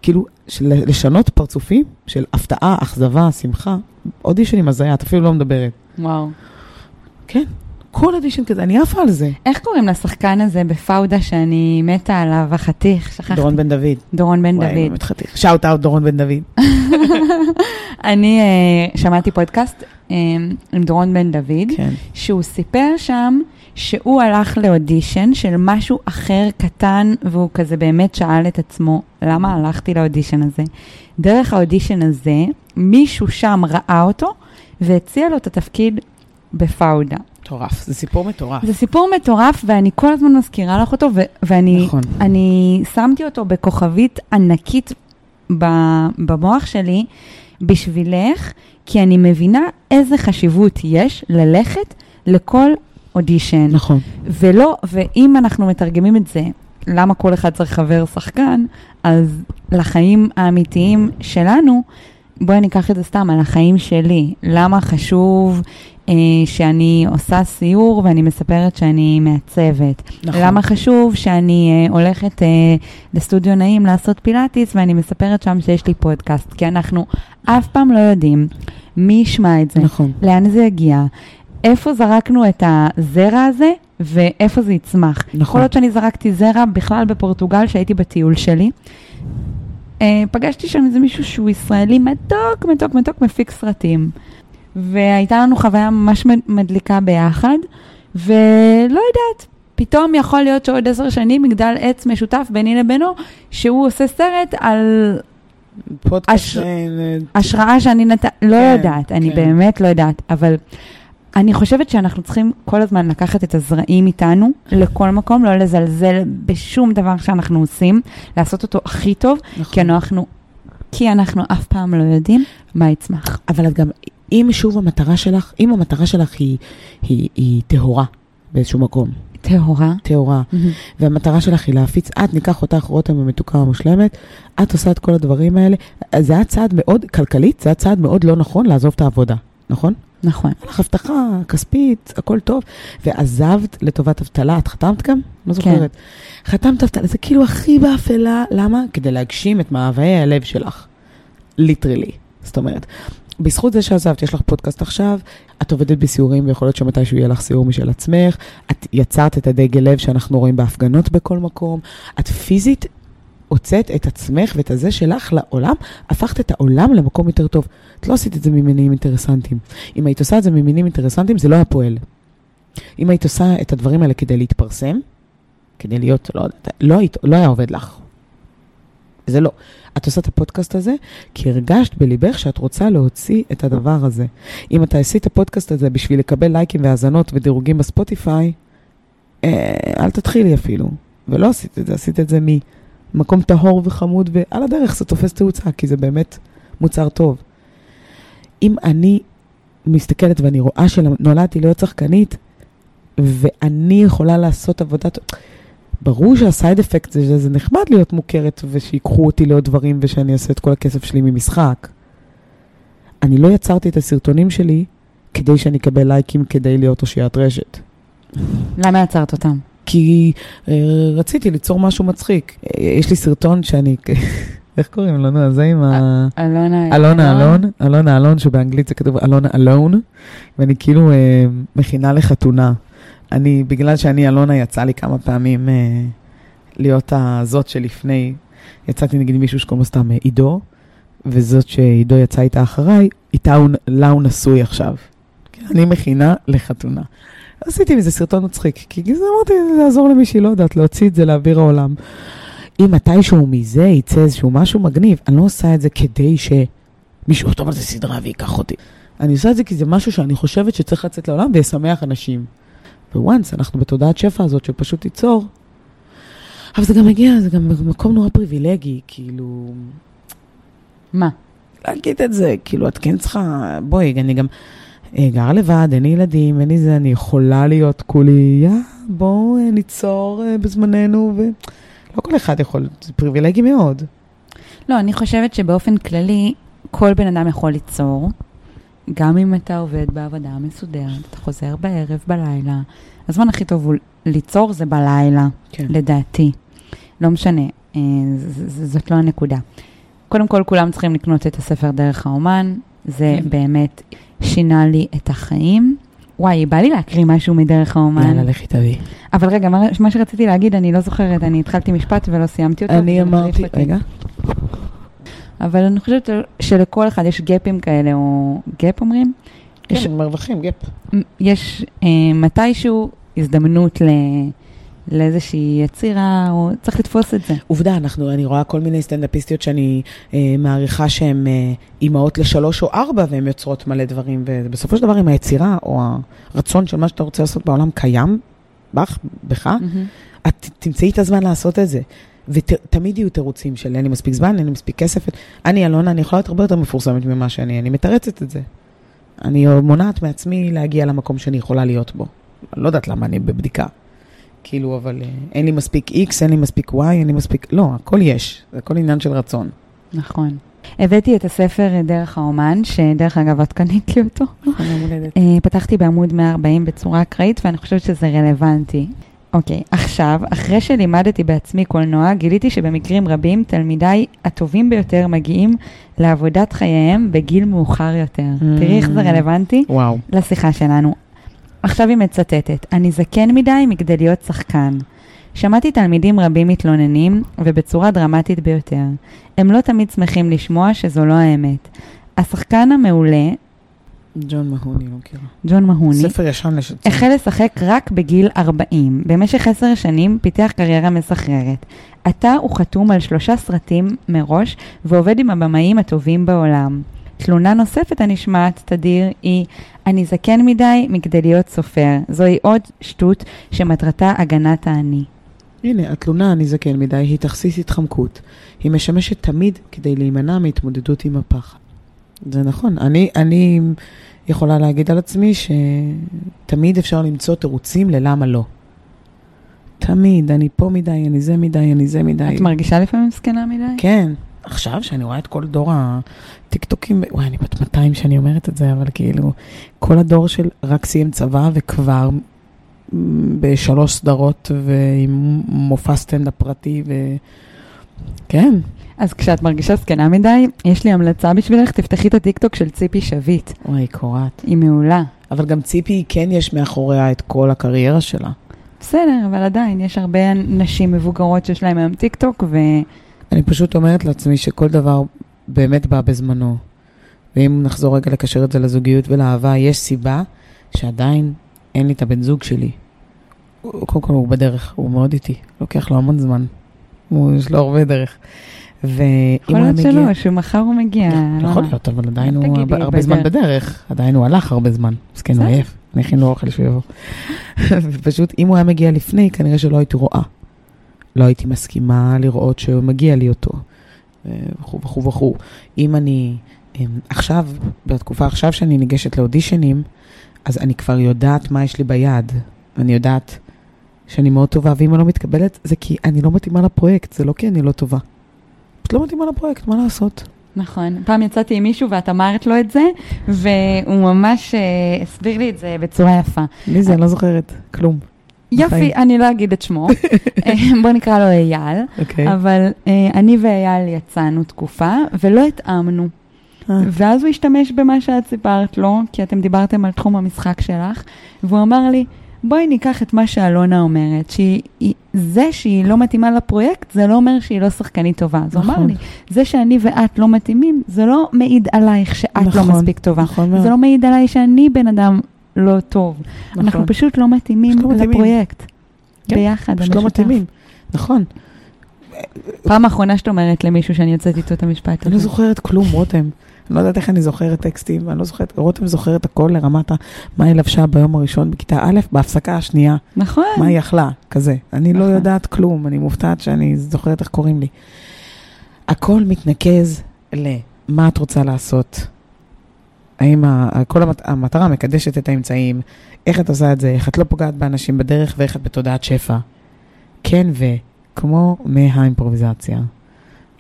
כאילו, לשנות פרצופים של הפתעה, אכזבה, שמחה. אודישנים הזיה, את אפילו לא מדברת. וואו. כן, כל אודישן כזה, אני עפה על זה. איך קוראים לשחקן הזה בפאודה שאני מתה עליו, החתיך? שכחתי. דורון בן דוד. דורון בן וואי, דוד. באמת חתיך. shout out דורון בן דוד. (laughs) אני אה, שמעתי פודקאסט עם דורון בן דוד, כן. שהוא סיפר שם שהוא הלך לאודישן של משהו אחר קטן, והוא כזה באמת שאל את עצמו, למה הלכתי לאודישן הזה? דרך האודישן הזה, מישהו שם ראה אותו והציע לו את התפקיד בפאודה. מטורף, זה סיפור מטורף. זה סיפור מטורף, ואני כל הזמן מזכירה לך אותו, ו- ואני נכון. שמתי אותו בכוכבית ענקית במוח שלי בשבילך, כי אני מבינה איזה חשיבות יש ללכת לכל אודישן. נכון. ולא, ואם אנחנו מתרגמים את זה, למה כל אחד צריך חבר שחקן, אז לחיים האמיתיים שלנו, בואי ניקח את זה סתם, על החיים שלי. למה חשוב שאני עושה סיור ואני מספרת שאני מעצבת? נכון. למה חשוב שאני אה, הולכת אה, לסטודיו נעים לעשות פילאטיס ואני מספרת שם שיש לי פודקאסט? כי אנחנו אף פעם לא יודעים מי ישמע את זה, נכון. לאן זה יגיע, איפה זרקנו את הזרע הזה ואיפה זה יצמח. יכול נכון. להיות שאני זרקתי זרע בכלל בפורטוגל, שהייתי בטיול שלי. אה, פגשתי שם איזה מישהו שהוא ישראלי מתוק, מתוק, מתוק, מפיק סרטים. והייתה לנו חוויה ממש מד- מדליקה ביחד, ולא יודעת, פתאום יכול להיות שעוד עשר שנים מגדל עץ משותף ביני לבינו, שהוא עושה סרט על פודקאסט... הש- אה, השראה שאני נת... לא כן, יודעת, אני כן. באמת לא יודעת, אבל אני חושבת שאנחנו צריכים כל הזמן לקחת את הזרעים איתנו לכל מקום, לא לזלזל בשום דבר שאנחנו עושים, לעשות אותו הכי טוב, נכון. כי אנחנו, כי אנחנו אף פעם לא יודעים מה יצמח. אבל את גם, אם שוב המטרה שלך, אם המטרה שלך היא, היא, היא טהורה באיזשהו מקום, טהורה. טהורה, והמטרה שלך היא להפיץ, את, ניקח אותך רותם המתוקה המושלמת, את עושה את כל הדברים האלה, זה היה צעד מאוד, כלכלית, זה היה צעד מאוד לא נכון לעזוב את העבודה, נכון? נכון. היה לך הבטחה כספית, הכל טוב, ועזבת לטובת אבטלה, את חתמת גם? לא זוכרת. חתמת אבטלה, זה כאילו הכי באפלה, למה? כדי להגשים את מאוויי הלב שלך. ליטרלי. זאת אומרת, בזכות זה שעזבת, יש לך פודקאסט עכשיו, את עובדת בסיורים, ויכול להיות שמתישהו יהיה לך סיור משל עצמך, את יצרת את הדגל לב שאנחנו רואים בהפגנות בכל מקום, את פיזית הוצאת את עצמך ואת הזה שלך לעולם, הפכת את העולם למקום יותר טוב. את לא עשית את זה ממניעים אינטרסנטיים. אם היית עושה את זה ממניעים אינטרסנטיים, זה לא היה פועל. אם היית עושה את הדברים האלה כדי להתפרסם, כדי להיות, לא לא, היית, לא היה עובד לך. זה לא. את עושה את הפודקאסט הזה, כי הרגשת בליבך שאת רוצה להוציא את הדבר הזה. אם אתה עשית את הפודקאסט הזה בשביל לקבל לייקים והאזנות ודירוגים בספוטיפיי, אה, אל תתחילי אפילו. ולא עשית את זה, עשית את זה ממקום טהור וחמוד, ועל הדרך זה תופס תאוצה, כי זה באמת מוצר טוב. אם אני מסתכלת ואני רואה שנולדתי להיות שחקנית, ואני יכולה לעשות עבודה טוב, ברור שהסייד אפקט זה שזה נחמד להיות מוכרת ושיקחו אותי לעוד דברים ושאני אעשה את כל הכסף שלי ממשחק. אני לא יצרתי את הסרטונים שלי כדי שאני אקבל לייקים כדי להיות אושיית רשת. למה עצרת אותם? כי אה, רציתי ליצור משהו מצחיק. אה, יש לי סרטון שאני... (laughs) איך קוראים לו? נו, זה עם ה... אלונה... אלונה אלון, אלונה אלון, שבאנגלית זה כתוב אלונה אלון, ואני כאילו אה, מכינה לחתונה. אני, בגלל שאני אלונה, יצא לי כמה פעמים אה, להיות הזאת שלפני, יצאתי נגיד מישהו שקוראים לו סתם אה, עידו, וזאת שעידו יצא איתה אחריי, איתה הוא, לה הוא נשוי עכשיו. כן, אני מכינה לחתונה. עשיתי מזה סרטון מצחיק, כי זה אמרתי, זה יעזור למישהי, לא יודעת, להוציא את זה לאוויר העולם. אם מתישהו מזה יצא איזשהו משהו מגניב, אני לא עושה את זה כדי שמישהו יכתוב על זה סדרה וייקח אותי. אני עושה את זה כי זה משהו שאני חושבת שצריך לצאת לעולם וישמח אנשים. וואנס, אנחנו בתודעת שפע הזאת של פשוט ליצור. אבל זה גם מגיע, זה גם מקום נורא פריבילגי, כאילו... מה? להגיד את זה, כאילו, את כן צריכה, בואי, אני גם אה, גרה לבד, אין לי ילדים, אין לי זה, אני יכולה להיות כולי, יא, בואו אה, ניצור אה, בזמננו, ולא כל אחד יכול, זה פריבילגי מאוד. לא, אני חושבת שבאופן כללי, כל בן אדם יכול ליצור, גם אם אתה עובד בעבודה מסודרת, אתה חוזר בערב, בלילה. הזמן הכי טוב הוא ליצור זה בלילה, כן. לדעתי. לא משנה, אה, ז- ז- זאת לא הנקודה. קודם כל, כולם צריכים לקנות את הספר דרך האומן, זה כן. באמת שינה לי את החיים. וואי, בא לי להקריא משהו מדרך האומן. יאללה, לכי תביאי. אבל רגע, מה, מה שרציתי להגיד, אני לא זוכרת, אני התחלתי משפט ולא סיימתי אותו. אני אמרתי. רגע, אבל אני חושבת שלכל אחד יש gap ים כאלה, או gap אומרים? יש, כן, מרווחים, gap. יש אה, מתישהו הזדמנות ל, לאיזושהי יצירה, או צריך לתפוס את זה. עובדה, אנחנו, אני רואה כל מיני סטנדאפיסטיות שאני אה, מעריכה שהן אה, אימהות לשלוש או ארבע, והן יוצרות מלא דברים, ובסופו של דבר, אם היצירה או הרצון של מה שאתה רוצה לעשות בעולם קיים בך, בך, את תמצאי את הזמן לעשות את זה. ותמיד יהיו תירוצים של אין לי מספיק זמן, אין לי מספיק כסף. אני, אלונה, אני יכולה להיות הרבה יותר מפורסמת ממה שאני, אני מתרצת את זה. אני מונעת מעצמי להגיע למקום שאני יכולה להיות בו. אני לא יודעת למה אני בבדיקה. כאילו, אבל אה, אין לי מספיק X, אין לי מספיק Y, אין לי מספיק... לא, הכל יש, זה הכל עניין של רצון. נכון. הבאתי את הספר אה, דרך האומן, שדרך אגב, את קנית לי אותו. אה, פתחתי בעמוד 140 בצורה אקראית, ואני חושבת שזה רלוונטי. אוקיי, עכשיו, אחרי שלימדתי בעצמי קולנוע, גיליתי שבמקרים רבים תלמידיי הטובים ביותר מגיעים לעבודת חייהם בגיל מאוחר יותר. Mm. תראי איך זה רלוונטי וואו. לשיחה שלנו. עכשיו היא מצטטת, אני זקן מדי מכדי להיות שחקן. שמעתי תלמידים רבים מתלוננים, ובצורה דרמטית ביותר. הם לא תמיד שמחים לשמוע שזו לא האמת. השחקן המעולה, ג'ון מהוני, לא מכירה. ג'ון מהוני, ספר ישן לשצון. החל לשחק רק בגיל 40. במשך עשר שנים פיתח קריירה מסחררת. עתה הוא חתום על שלושה סרטים מראש ועובד עם הבמאים הטובים בעולם. תלונה נוספת הנשמעת תדיר היא אני זקן מדי מכדי להיות סופר. זוהי עוד שטות שמטרתה הגנת האני. הנה, התלונה אני זקן מדי היא תכסיס התחמקות. היא משמשת תמיד כדי להימנע מהתמודדות עם הפחד. זה נכון. אני, אני יכולה להגיד על עצמי שתמיד אפשר למצוא תירוצים ללמה לא. תמיד, אני פה מדי, אני זה מדי, אני זה מדי. את מרגישה לפעמים זקנה מדי? כן. עכשיו שאני רואה את כל דור הטיקטוקים, וואי, אני בת 200 שאני אומרת את זה, אבל כאילו, כל הדור של רק סיים צבא וכבר בשלוש סדרות ועם מופע סטנדאפ פרטי, ו... כן, אז כשאת מרגישה זקנה מדי, יש לי המלצה בשבילך, תפתחי את הטיקטוק של ציפי שביט. וואי, קורעת. היא מעולה. אבל גם ציפי, כן יש מאחוריה את כל הקריירה שלה. בסדר, אבל עדיין, יש הרבה נשים מבוגרות שיש להן היום טיקטוק, ו... אני פשוט אומרת לעצמי שכל דבר באמת בא בזמנו. ואם נחזור רגע לקשר את זה לזוגיות ולאהבה, יש סיבה שעדיין אין לי את הבן זוג שלי. קודם כל הוא בדרך, הוא מאוד איטי, לוקח לו המון זמן. הוא, יש לו הרבה דרך. ואם יכול הוא היה להיות מגיע... שלא, שמחר הוא מגיע. לא יכול. להיות, אבל עדיין הוא הרבה- זמן בדרך. עדיין הוא הלך הרבה זמן. מסכן, הוא בסדר. עייף. אני אכין לו אוכל שהוא יבוא. (laughs) ופשוט, אם הוא היה מגיע לפני, כנראה שלא הייתי רואה. לא הייתי מסכימה לראות שהוא מגיע לי אותו. אה, וכו' וכו' וכו'. אם אני אמ, עכשיו, בתקופה עכשיו שאני ניגשת לאודישנים, אז אני כבר יודעת מה יש לי ביד. אני יודעת שאני מאוד טובה, ואם אני לא מתקבלת, זה כי אני לא מתאימה לפרויקט, זה לא כי אני לא טובה. פשוט לא מתאימה לפרויקט, מה לעשות? נכון. פעם יצאתי עם מישהו ואת אמרת לו את זה, והוא ממש אה, הסביר לי את זה בצורה יפה. מי זה? אני לא זוכרת. כלום. יופי, בחיים. אני לא אגיד את שמו. (laughs) אה, בוא נקרא לו אייל. אוקיי. אבל אה, אני ואייל יצאנו תקופה, ולא התאמנו. ואז הוא השתמש במה שאת סיפרת לו, כי אתם דיברתם על תחום המשחק שלך, והוא אמר לי, בואי ניקח את מה שאלונה אומרת, שזה שהיא לא מתאימה לפרויקט, זה לא אומר שהיא לא שחקנית טובה. אז הוא אמר נכון. לי, זה שאני ואת לא מתאימים, זה לא מעיד עלייך שאת לא נכון, מספיק טובה. נכון מאוד. זה לא מעיד עליי שאני בן אדם לא טוב. נכון. אנחנו פשוט לא מתאימים פשוט לא. לפרויקט. כן, ביחד, פשוט לא. מתאימים. נכון. פעם אחרונה שאת אומרת למישהו שאני יוצאת איתו את המשפט אני לא הזה. זוכרת כלום, רותם. אני לא יודעת איך אני זוכרת טקסטים, אני לא זוכרת, רותם זוכרת הכל לרמת מה היא לבשה ביום הראשון בכיתה א', בהפסקה השנייה, נכון. מה היא אכלה, כזה. אני לא נכון. יודעת כלום, אני מופתעת שאני זוכרת איך קוראים לי. הכל מתנקז ל... מה את רוצה לעשות? האם ה- כל המת- המטרה מקדשת את האמצעים? איך את עושה את זה? איך את לא פוגעת באנשים בדרך ואיך את בתודעת שפע? כן ו, כמו מהאימפרוביזציה.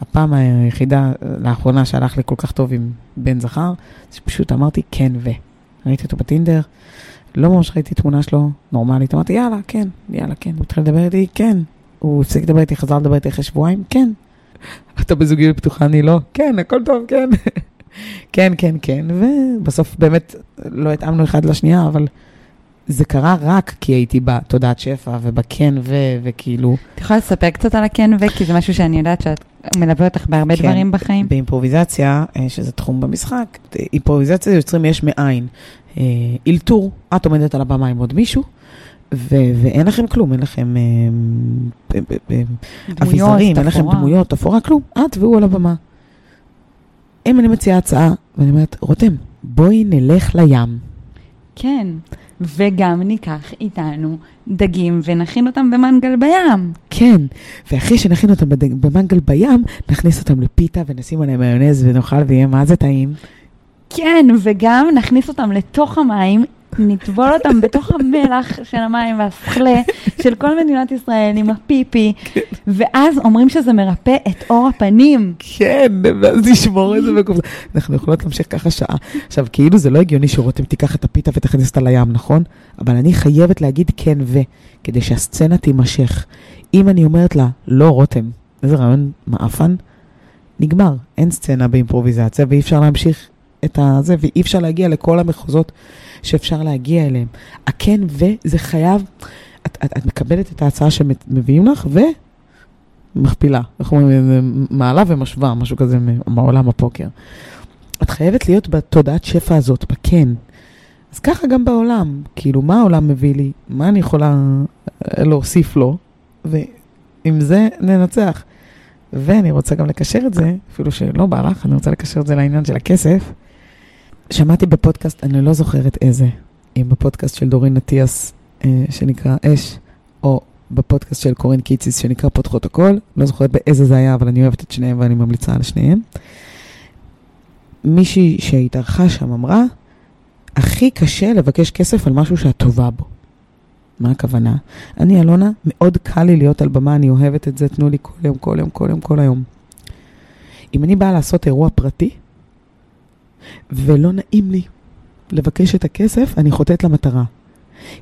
הפעם היחידה לאחרונה שהלך לי כל כך טוב עם בן זכר, זה שפשוט אמרתי כן ו. ראיתי אותו בטינדר, לא ממש ראיתי תמונה שלו נורמלית, אמרתי יאללה, כן, יאללה, כן. הוא התחיל לדבר איתי, כן. הוא הפסיק לדבר איתי, חזר לדבר איתי אחרי שבועיים, כן. אתה בזוגיות פתוחה, אני לא, כן, הכל טוב, כן. (laughs) כן, כן, כן, ובסוף באמת לא התאמנו אחד לשנייה, אבל זה קרה רק כי הייתי בתודעת שפע ובכן ו... וכאילו... את יכולה לספר קצת על הכן ו... כי זה משהו שאני יודעת שאת מלווה אותך בהרבה כן. דברים בחיים. באימפרוביזציה, אה, שזה תחום במשחק, אימפרוביזציה יוצרים יש מאין. אה, אלתור, את עומדת על הבמה עם עוד מישהו, ו- ואין לכם כלום, אין לכם אה, אביזרים, אין לכם. דמויות, תפאורה, כלום, את והוא על הבמה. אם אני מציעה הצעה, ואני אומרת, רותם, בואי נלך לים. כן, וגם ניקח איתנו דגים ונכין אותם במנגל בים. כן, ואחרי שנכין אותם בד- במנגל בים, נכניס אותם לפיתה ונשים עליהם מיונז ונאכל ויהיה מה זה טעים. כן, וגם נכניס אותם לתוך המים, נטבול אותם בתוך המלח של המים והסכלה של כל מדינת ישראל עם הפיפי, ואז אומרים שזה מרפא את עור הפנים. כן, ואז נשמור את זה בקופסה. אנחנו יכולות להמשיך ככה שעה. עכשיו, כאילו זה לא הגיוני שרותם תיקח את הפיתה ותכניס אותה לים, נכון? אבל אני חייבת להגיד כן ו, כדי שהסצנה תימשך. אם אני אומרת לה, לא רותם, איזה רעיון מעפן, נגמר. אין סצנה באימפרוביזציה ואי אפשר להמשיך את הזה, ואי אפשר להגיע לכל המחוזות שאפשר להגיע אליהם. הכן ו, זה חייב, את, את, את מקבלת את ההצעה שמביאים לך, ו... מכפילה, איך אומרים, מעלה ומשווה, משהו כזה מעולם הפוקר. את חייבת להיות בתודעת שפע הזאת, בכן. אז ככה גם בעולם, כאילו, מה העולם מביא לי? מה אני יכולה אה, להוסיף לו? ועם זה ננצח. ואני רוצה גם לקשר את זה, אפילו שלא בא לך, אני רוצה לקשר את זה לעניין של הכסף. שמעתי בפודקאסט, אני לא זוכרת איזה, אם בפודקאסט של דורין אטיאס, אה, שנקרא אש, או בפודקאסט של קורין קיציס שנקרא פותחות הכל, לא זוכרת באיזה זה היה, אבל אני אוהבת את שניהם ואני ממליצה על שניהם. מישהי שהתארחה שם אמרה, הכי קשה לבקש כסף על משהו שאת טובה בו. מה הכוונה? אני, אלונה, מאוד קל לי להיות על במה, אני אוהבת את זה, תנו לי כל יום, כל יום, כל יום, כל היום. אם אני באה לעשות אירוע פרטי, ולא נעים לי לבקש את הכסף, אני חוטאת למטרה.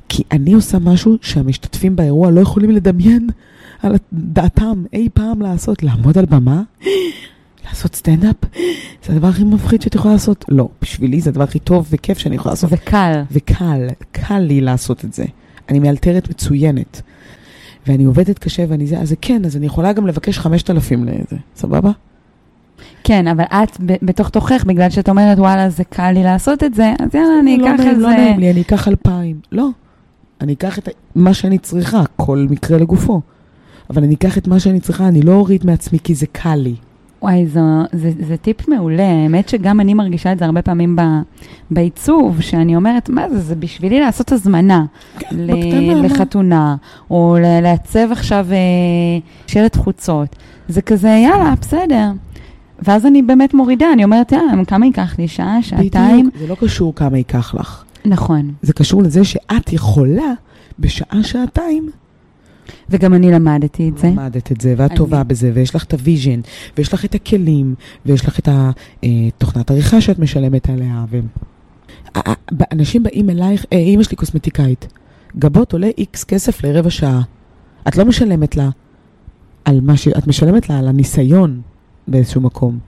כי אני עושה משהו שהמשתתפים באירוע לא יכולים לדמיין על דעתם אי פעם לעשות. לעמוד על במה? לעשות סטנדאפ? זה הדבר הכי מפחיד שאת יכולה לעשות. לא, בשבילי זה הדבר הכי טוב וכיף שאני יכולה לעשות. וקל. וקל, קל לי לעשות את זה. אני מאלתרת מצוינת. ואני עובדת קשה ואני זה, אז כן, אז אני יכולה גם לבקש 5,000 לזה, סבבה? כן, אבל את בתוך תוכך, בגלל שאת אומרת, וואלה, זה קל לי לעשות את זה, אז יאללה, אני לא אקח את לא זה. נעים לי, אני אקח 2,000. לא. אני אקח את מה שאני צריכה, כל מקרה לגופו. אבל אני אקח את מה שאני צריכה, אני לא אוריד מעצמי כי זה קל לי. וואי, זו, זה, זה טיפ מעולה. האמת שגם אני מרגישה את זה הרבה פעמים ב, בעיצוב, שאני אומרת, מה זה, זה בשבילי לעשות הזמנה ל, בקטנה, מה? לחתונה, או ל- לעצב עכשיו אה, שלט חוצות. זה כזה, יאללה, בסדר. ואז אני באמת מורידה, אני אומרת, יאללה, כמה ייקח לי? שעה, שעתיים? בדיוק, זה לא קשור כמה ייקח לך. נכון. זה קשור לזה שאת יכולה בשעה, שעתיים, וגם אני למדתי את זה. למדת את זה, ואת אני- טובה בזה, ויש לך את ה vision, ויש לך את הכלים, ויש לך את התוכנת עריכה שאת משלמת עליה. ו... אנשים באים אלייך, אה, אמא שלי קוסמטיקאית, גבות עולה איקס כסף לרבע שעה. את לא משלמת לה על מה ש... את משלמת לה על הניסיון באיזשהו מקום.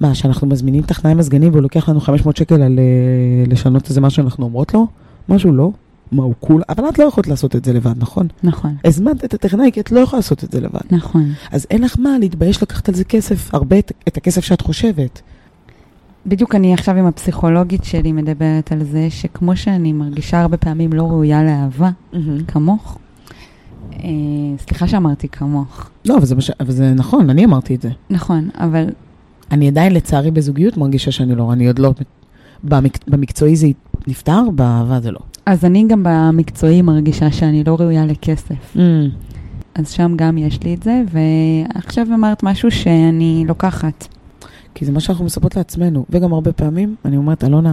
מה, שאנחנו מזמינים טכנאי מזגנים והוא לוקח לנו 500 שקל על אה, לשנות איזה משהו שאנחנו אומרות לו? משהו לא. מה, הוא קול? אבל את לא יכולת לעשות את זה לבד, נכון? נכון, הזמנת את הטכנאי כי את לא יכולה לעשות את זה לבד. נכון. אז אין לך מה להתבייש לקחת על זה כסף, הרבה את, את הכסף שאת חושבת. בדיוק אני עכשיו עם הפסיכולוגית שלי מדברת על זה, שכמו שאני מרגישה הרבה פעמים לא ראויה לאהבה, כמוך, אה, סליחה שאמרתי כמוך, לא, אבל זה, מש... אבל זה נכון, אני אמרתי את זה. נכון, אבל אני עדיין לצערי בזוגיות מרגישה שאני לא, אני עוד לא... במק... במקצועי זה נפתר, באהבה זה לא. אז אני גם במקצועי מרגישה שאני לא ראויה לכסף. Mm. אז שם גם יש לי את זה, ועכשיו אמרת משהו שאני לוקחת. כי זה מה שאנחנו מספרות לעצמנו. וגם הרבה פעמים, אני אומרת, אלונה,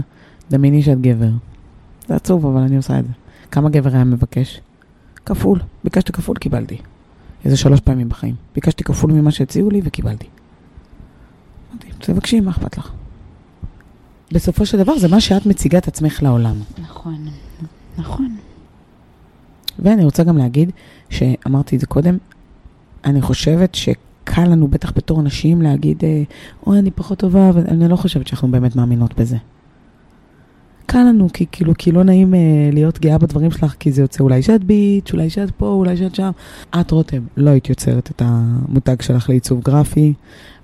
דמייני שאת גבר. זה עצוב, אבל אני עושה את זה. כמה גבר היה מבקש? כפול. ביקשתי כפול, קיבלתי. איזה שלוש פעמים בחיים. ביקשתי כפול ממה שהציעו לי וקיבלתי. אמרתי, תבקשי, מה אכפת לך? בסופו של דבר, זה מה שאת מציגה את עצמך לעולם. נכון, נכון. ואני רוצה גם להגיד, שאמרתי את זה קודם, אני חושבת שקל לנו, בטח בתור נשים, להגיד, אה, אוי, אני פחות טובה, ואני לא חושבת שאנחנו באמת מאמינות בזה. קל לנו, כי כאילו, כי לא נעים אה, להיות גאה בדברים שלך, כי זה יוצא אולי שאת ביץ', אולי שאת פה, אולי שאת שם. את, רותם, לא היית יוצרת את המותג שלך לעיצוב גרפי,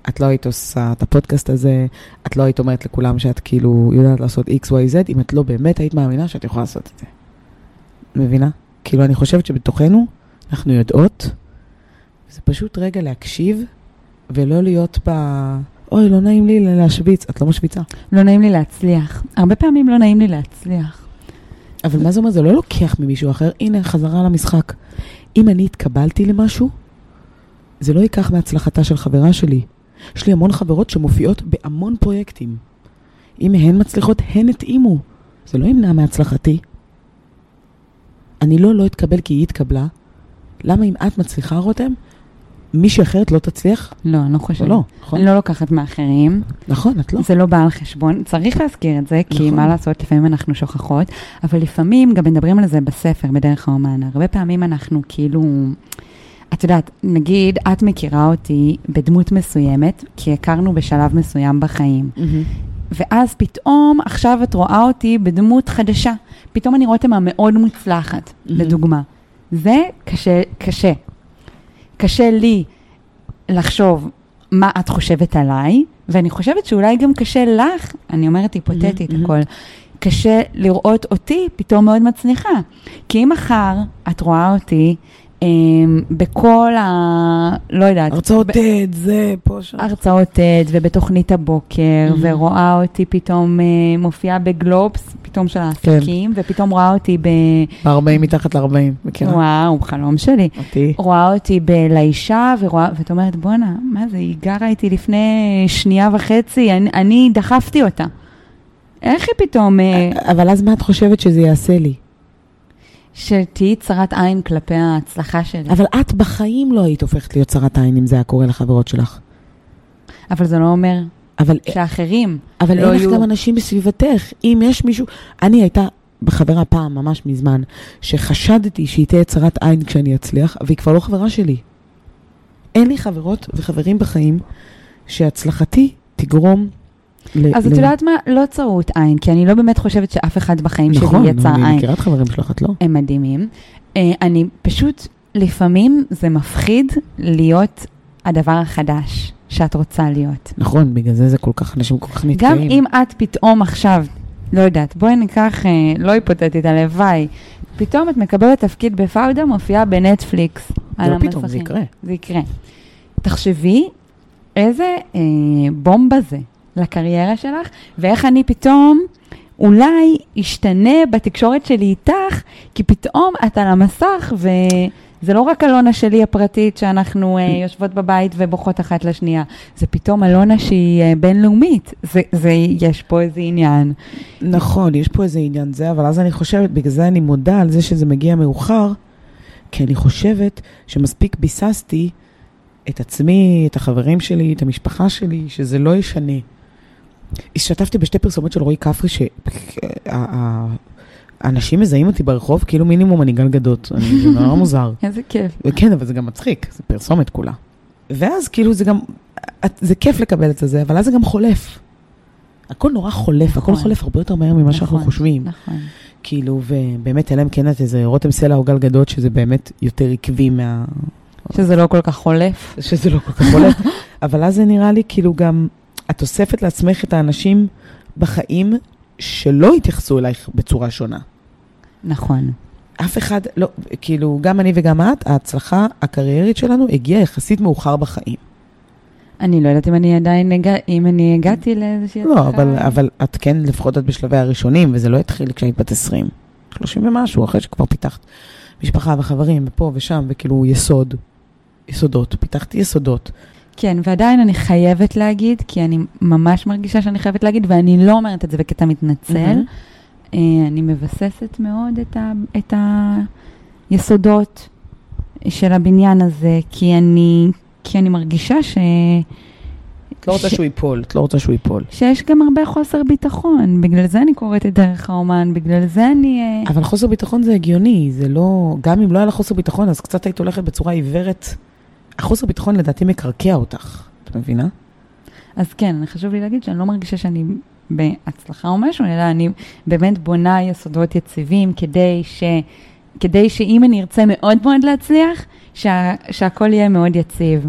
את לא היית עושה את הפודקאסט הזה, את לא היית אומרת לכולם שאת כאילו יודעת לעשות x, y, z, אם את לא באמת היית מאמינה שאת יכולה לעשות את זה. מבינה? כאילו, אני חושבת שבתוכנו אנחנו יודעות, זה פשוט רגע להקשיב ולא להיות ב... אוי, לא נעים לי להשוויץ, את לא משוויצה. לא נעים לי להצליח. הרבה פעמים לא נעים לי להצליח. אבל מה זה אומר? זה לא לוקח ממישהו אחר. הנה, חזרה למשחק. אם אני התקבלתי למשהו, זה לא ייקח מהצלחתה של חברה שלי. יש לי המון חברות שמופיעות בהמון פרויקטים. אם הן מצליחות, הן התאימו. זה לא ימנע מהצלחתי. אני לא לא אתקבל כי היא התקבלה. למה אם את מצליחה, רותם, מישהי אחרת לא תצליח? לא, אני לא חושבת. לא, נכון. אני לא לוקחת מאחרים. נכון, את לא. זה לא בא על חשבון. צריך להזכיר את זה, כי נכון. מה לעשות, לפעמים אנחנו שוכחות, אבל לפעמים, גם מדברים על זה בספר, בדרך האומן, הרבה פעמים אנחנו כאילו... את יודעת, נגיד, את מכירה אותי בדמות מסוימת, כי הכרנו בשלב מסוים בחיים. מהמם. ואז פתאום, עכשיו את רואה אותי בדמות חדשה. פתאום אני רואה אותה מאוד מוצלחת, מהמם. לדוגמה. זה קשה, קשה. קשה לי לחשוב מה את חושבת עליי, ואני חושבת שאולי גם קשה לך, אני אומרת היפותטית מהמם, הכל, קשה לראות אותי פתאום מאוד מצליחה. כי אם מחר את רואה אותי בכל ה... לא יודעת. הרצאות ב- TED, זה, פה, שם. הרצאות TED ובתוכנית הבוקר, Mhm. ורואה אותי פתאום אה, מופיעה בגלובס, פתאום של העסקים, ופתאום רואה אותי ב... ב-40 מתחת ל-40, מכירה? וואו, חלום שלי. אותי. רואה אותי בלאישה, ורואה, ואת אומרת, בואנה, מה זה, היא גרה איתי לפני שנייה וחצי, אני, אני דחפתי אותה. איך היא פתאום, אה, אבל אז מה את חושבת שזה יעשה לי? שתהיי צרת עין כלפי ההצלחה שלי? אבל את בחיים לא היית הופכת להיות צרת עין אם זה היה קורה לחברות שלך. אבל זה לא אומר אבל, שאחרים אבל לא אין לך יהיו... גם אנשים בסביבתך. אם יש מישהו... אני הייתה בחברה פעם, ממש מזמן, שחשדתי שהיא תהיה צרת עין כשאני אצליח, והיא כבר לא חברה שלי. אין לי חברות וחברים בחיים שהצלחתי תגרום. אז ל- את יודעת מה? לא צרות עין, כי אני לא באמת חושבת שאף אחד בחיים שלי נכון, יצר אני עין. מכירה את חברים שלך, את לא? הם מדהימים. אה, אני פשוט, לפעמים זה מפחיד להיות הדבר החדש שאת רוצה להיות. נכון, בגלל זה זה כל כך, אנשים כל כך נתקעים. גם אם את פתאום עכשיו, לא יודעת, בואי ניקח, אה, לא היפותטית, הלוואי, פתאום את מקבלת תפקיד בפאודה, מופיעה בנטפליקס על לא. פתאום, זה יקרה. זה יקרה. תחשבי איזה אה, בומבה זה לקריירה שלך, ואיך אני פתאום אולי אשתנה בתקשורת שלי איתך, כי פתאום את על המסך, וזה לא רק אלונה שלי הפרטית, שאנחנו אה, יושבות בבית ובוכות אחת לשנייה, זה פתאום אלונה שהיא אה, בינלאומית. זה, זה, יש פה איזה עניין. נכון, יש פה איזה עניין זה, אבל אז אני חושבת, בגלל זה אני מודה על זה שזה מגיע מאוחר, כי אני חושבת שמספיק ביססתי את עצמי, את החברים שלי, את המשפחה שלי, שזה לא ישנה. השתתפתי בשתי פרסומות של רועי כפרי, שהאנשים מזהים אותי ברחוב, כאילו מינימום אני גל גדות. אני- זה נורא (laughs) מוזר. איזה כיף. כן, אבל זה גם מצחיק, זה פרסומת כולה. ואז כאילו זה גם, זה כיף לקבל את זה, אבל אז זה גם חולף. הכל נורא חולף, הכל נכון. חולף הרבה יותר מהר ממה שאנחנו נכון, חושבים. נכון. כאילו, ובאמת, אלא אם כן את איזה רותם סלע או גל גדות, שזה באמת יותר עקבי מה... שזה לא כל כך חולף. שזה לא כל כך חולף. (laughs) אבל אז זה נראה לי כאילו גם, את אוספת לעצמך את האנשים בחיים שלא התייחסו אלייך בצורה שונה. נכון. אף אחד, לא, כאילו, גם אני וגם את, ההצלחה הקריירית שלנו הגיעה יחסית מאוחר בחיים. אני לא יודעת אם אני עדיין, הגע... אם אני הגעתי לאיזושהי לא, הצלחה. אבל, אבל את כן, לפחות את בשלבי הראשונים, וזה לא התחיל כשהיית בת 20. 30 ומשהו, אחרי שכבר פיתחת משפחה וחברים, ופה ושם, וכאילו יסוד, יסודות, פיתחתי יסודות. כן, ועדיין אני חייבת להגיד, כי אני ממש מרגישה שאני חייבת להגיד, ואני לא אומרת את זה בקטע מתנצל. אה, אני מבססת מאוד את, ה, את היסודות של הבניין הזה, כי אני, כי אני מרגישה ש... את לא רוצה ש- שהוא ייפול, את לא רוצה שהוא ייפול. שיש גם הרבה חוסר ביטחון. בגלל זה אני קוראת את דרך האומן, בגלל זה אני... אה, אבל חוסר ביטחון זה הגיוני, זה לא... גם אם לא היה לך חוסר ביטחון, אז קצת היית הולכת בצורה עיוורת. החוסר ביטחון לדעתי מקרקע אותך, את מבינה? אז כן, חשוב לי להגיד שאני לא מרגישה שאני בהצלחה או משהו, אלא אני באמת בונה יסודות יציבים כדי, ש, כדי שאם אני ארצה מאוד מאוד להצליח, שה, שהכל יהיה מאוד יציב.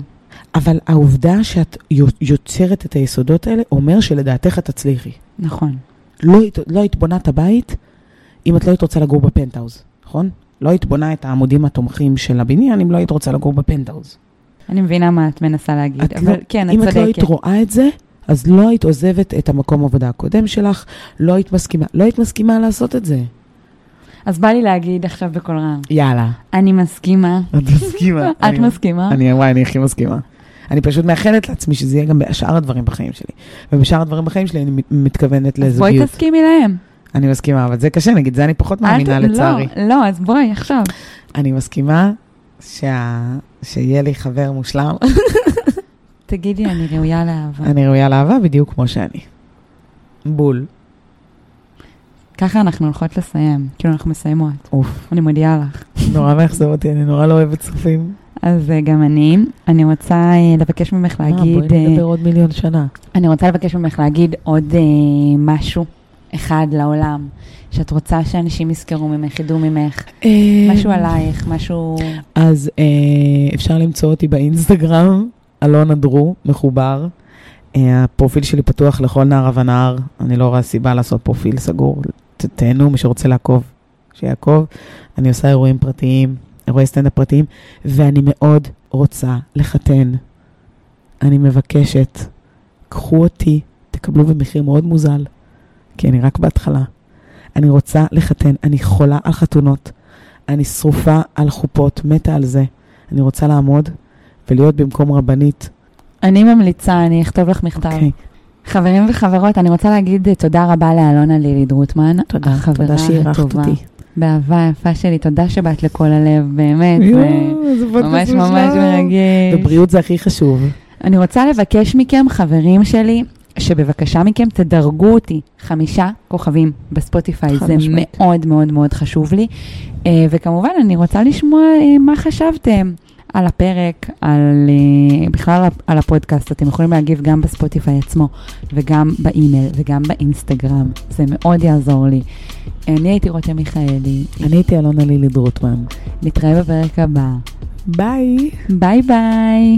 אבל העובדה שאת יו- יוצרת את היסודות האלה, אומר שלדעתך את תצליחי. נכון. לא, לא היית בונה את הבית אם את לא היית רוצה לגור בפנטהאוז, נכון? לא היית בונה את העמודים התומכים של הבניין אם לא היית רוצה לגור בפנטהאוז. אני מבינה מה את מנסה להגיד, את אבל לא, כן, את אם את לא צודקת. היית רואה את זה, אז לא היית עוזבת את המקום עבודה הקודם שלך, לא היית מסכימה, לא היית מסכימה לעשות את זה. אז בא לי להגיד עכשיו בקול רם, יאללה. אני מסכימה. את מסכימה. (laughs) את מסכימה? אני, וואי, אני הכי מסכימה. אני פשוט מאחלת לעצמי שזה יהיה גם בשאר הדברים בחיים שלי. ובשאר הדברים בחיים שלי אני מת- מתכוונת אז בואי לזוגיות. תסכימי להם. אני מסכימה, אבל זה קשה, נגיד, זה אני פחות מאמינה ת- לצערי. לא, לא, אז בואי עכשיו. אני מסכימה שה... שיהיה לי חבר מושלם. (laughs) תגידי, אני ראויה לאהבה. אני ראויה לאהבה בדיוק כמו שאני. בול. ככה אנחנו הולכות לסיים, כאילו אנחנו מסיימות. אוף, אני מודיעה לך. (laughs) נורא מאכזב אותי, אני נורא לא אוהבת צופים. אז אה, גם אני, אני רוצה אה, לבקש ממך מה, להגיד, בואי אה, נדבר עוד מיליון שנה. אני רוצה לבקש ממך להגיד עוד אה, משהו אחד לעולם, שאת רוצה שאנשים יזכרו ממך, ידעו ממך, משהו עלייך, משהו... אז אה, אפשר למצוא אותי באינסטגרם, אלונה דרו, מחובר. אה, הפרופיל שלי פתוח לכל נער ונער, אני לא רואה סיבה לעשות פרופיל סגור. תהנו, מי שרוצה לעקוב, שיעקוב. אני עושה אירועים פרטיים, אירועי סטנדאפ פרטיים, ואני מאוד רוצה לחתן. אני מבקשת, קחו אותי, תקבלו במחיר מאוד מוזל, כי אני רק בהתחלה. אני רוצה לחתן, אני חולה על חתונות. אני שרופה על חופות, מתה על זה. אני רוצה לעמוד ולהיות במקום רבנית. אני ממליצה, אני אכתוב לך מכתב. אוקיי. חברים וחברות, אני רוצה להגיד אה, תודה רבה לאלונה לילי דרוטמן. תודה, החברה תודה שאירחת. אותי. באהבה יפה שלי, תודה שבאת לכל הלב, באמת. זה איזה ממש ממש. מרגש. ובריאות זה הכי חשוב. אני רוצה לבקש מכם, חברים שלי, שבבקשה מכם תדרגו אותי חמישה כוכבים בספוטיפיי, זה משמעית. מאוד מאוד מאוד חשוב לי. אה, וכמובן, אני רוצה לשמוע אה, מה חשבתם על הפרק, על, אה, בכלל על הפודקאסט. אתם יכולים להגיב גם בספוטיפיי עצמו, וגם באימייל, וגם באינסטגרם. זה מאוד יעזור לי. אני הייתי רותם מיכאלי, אני הייתי אלונה לילי דרוטמן. נתראה בפרק הבא. ביי. ביי ביי.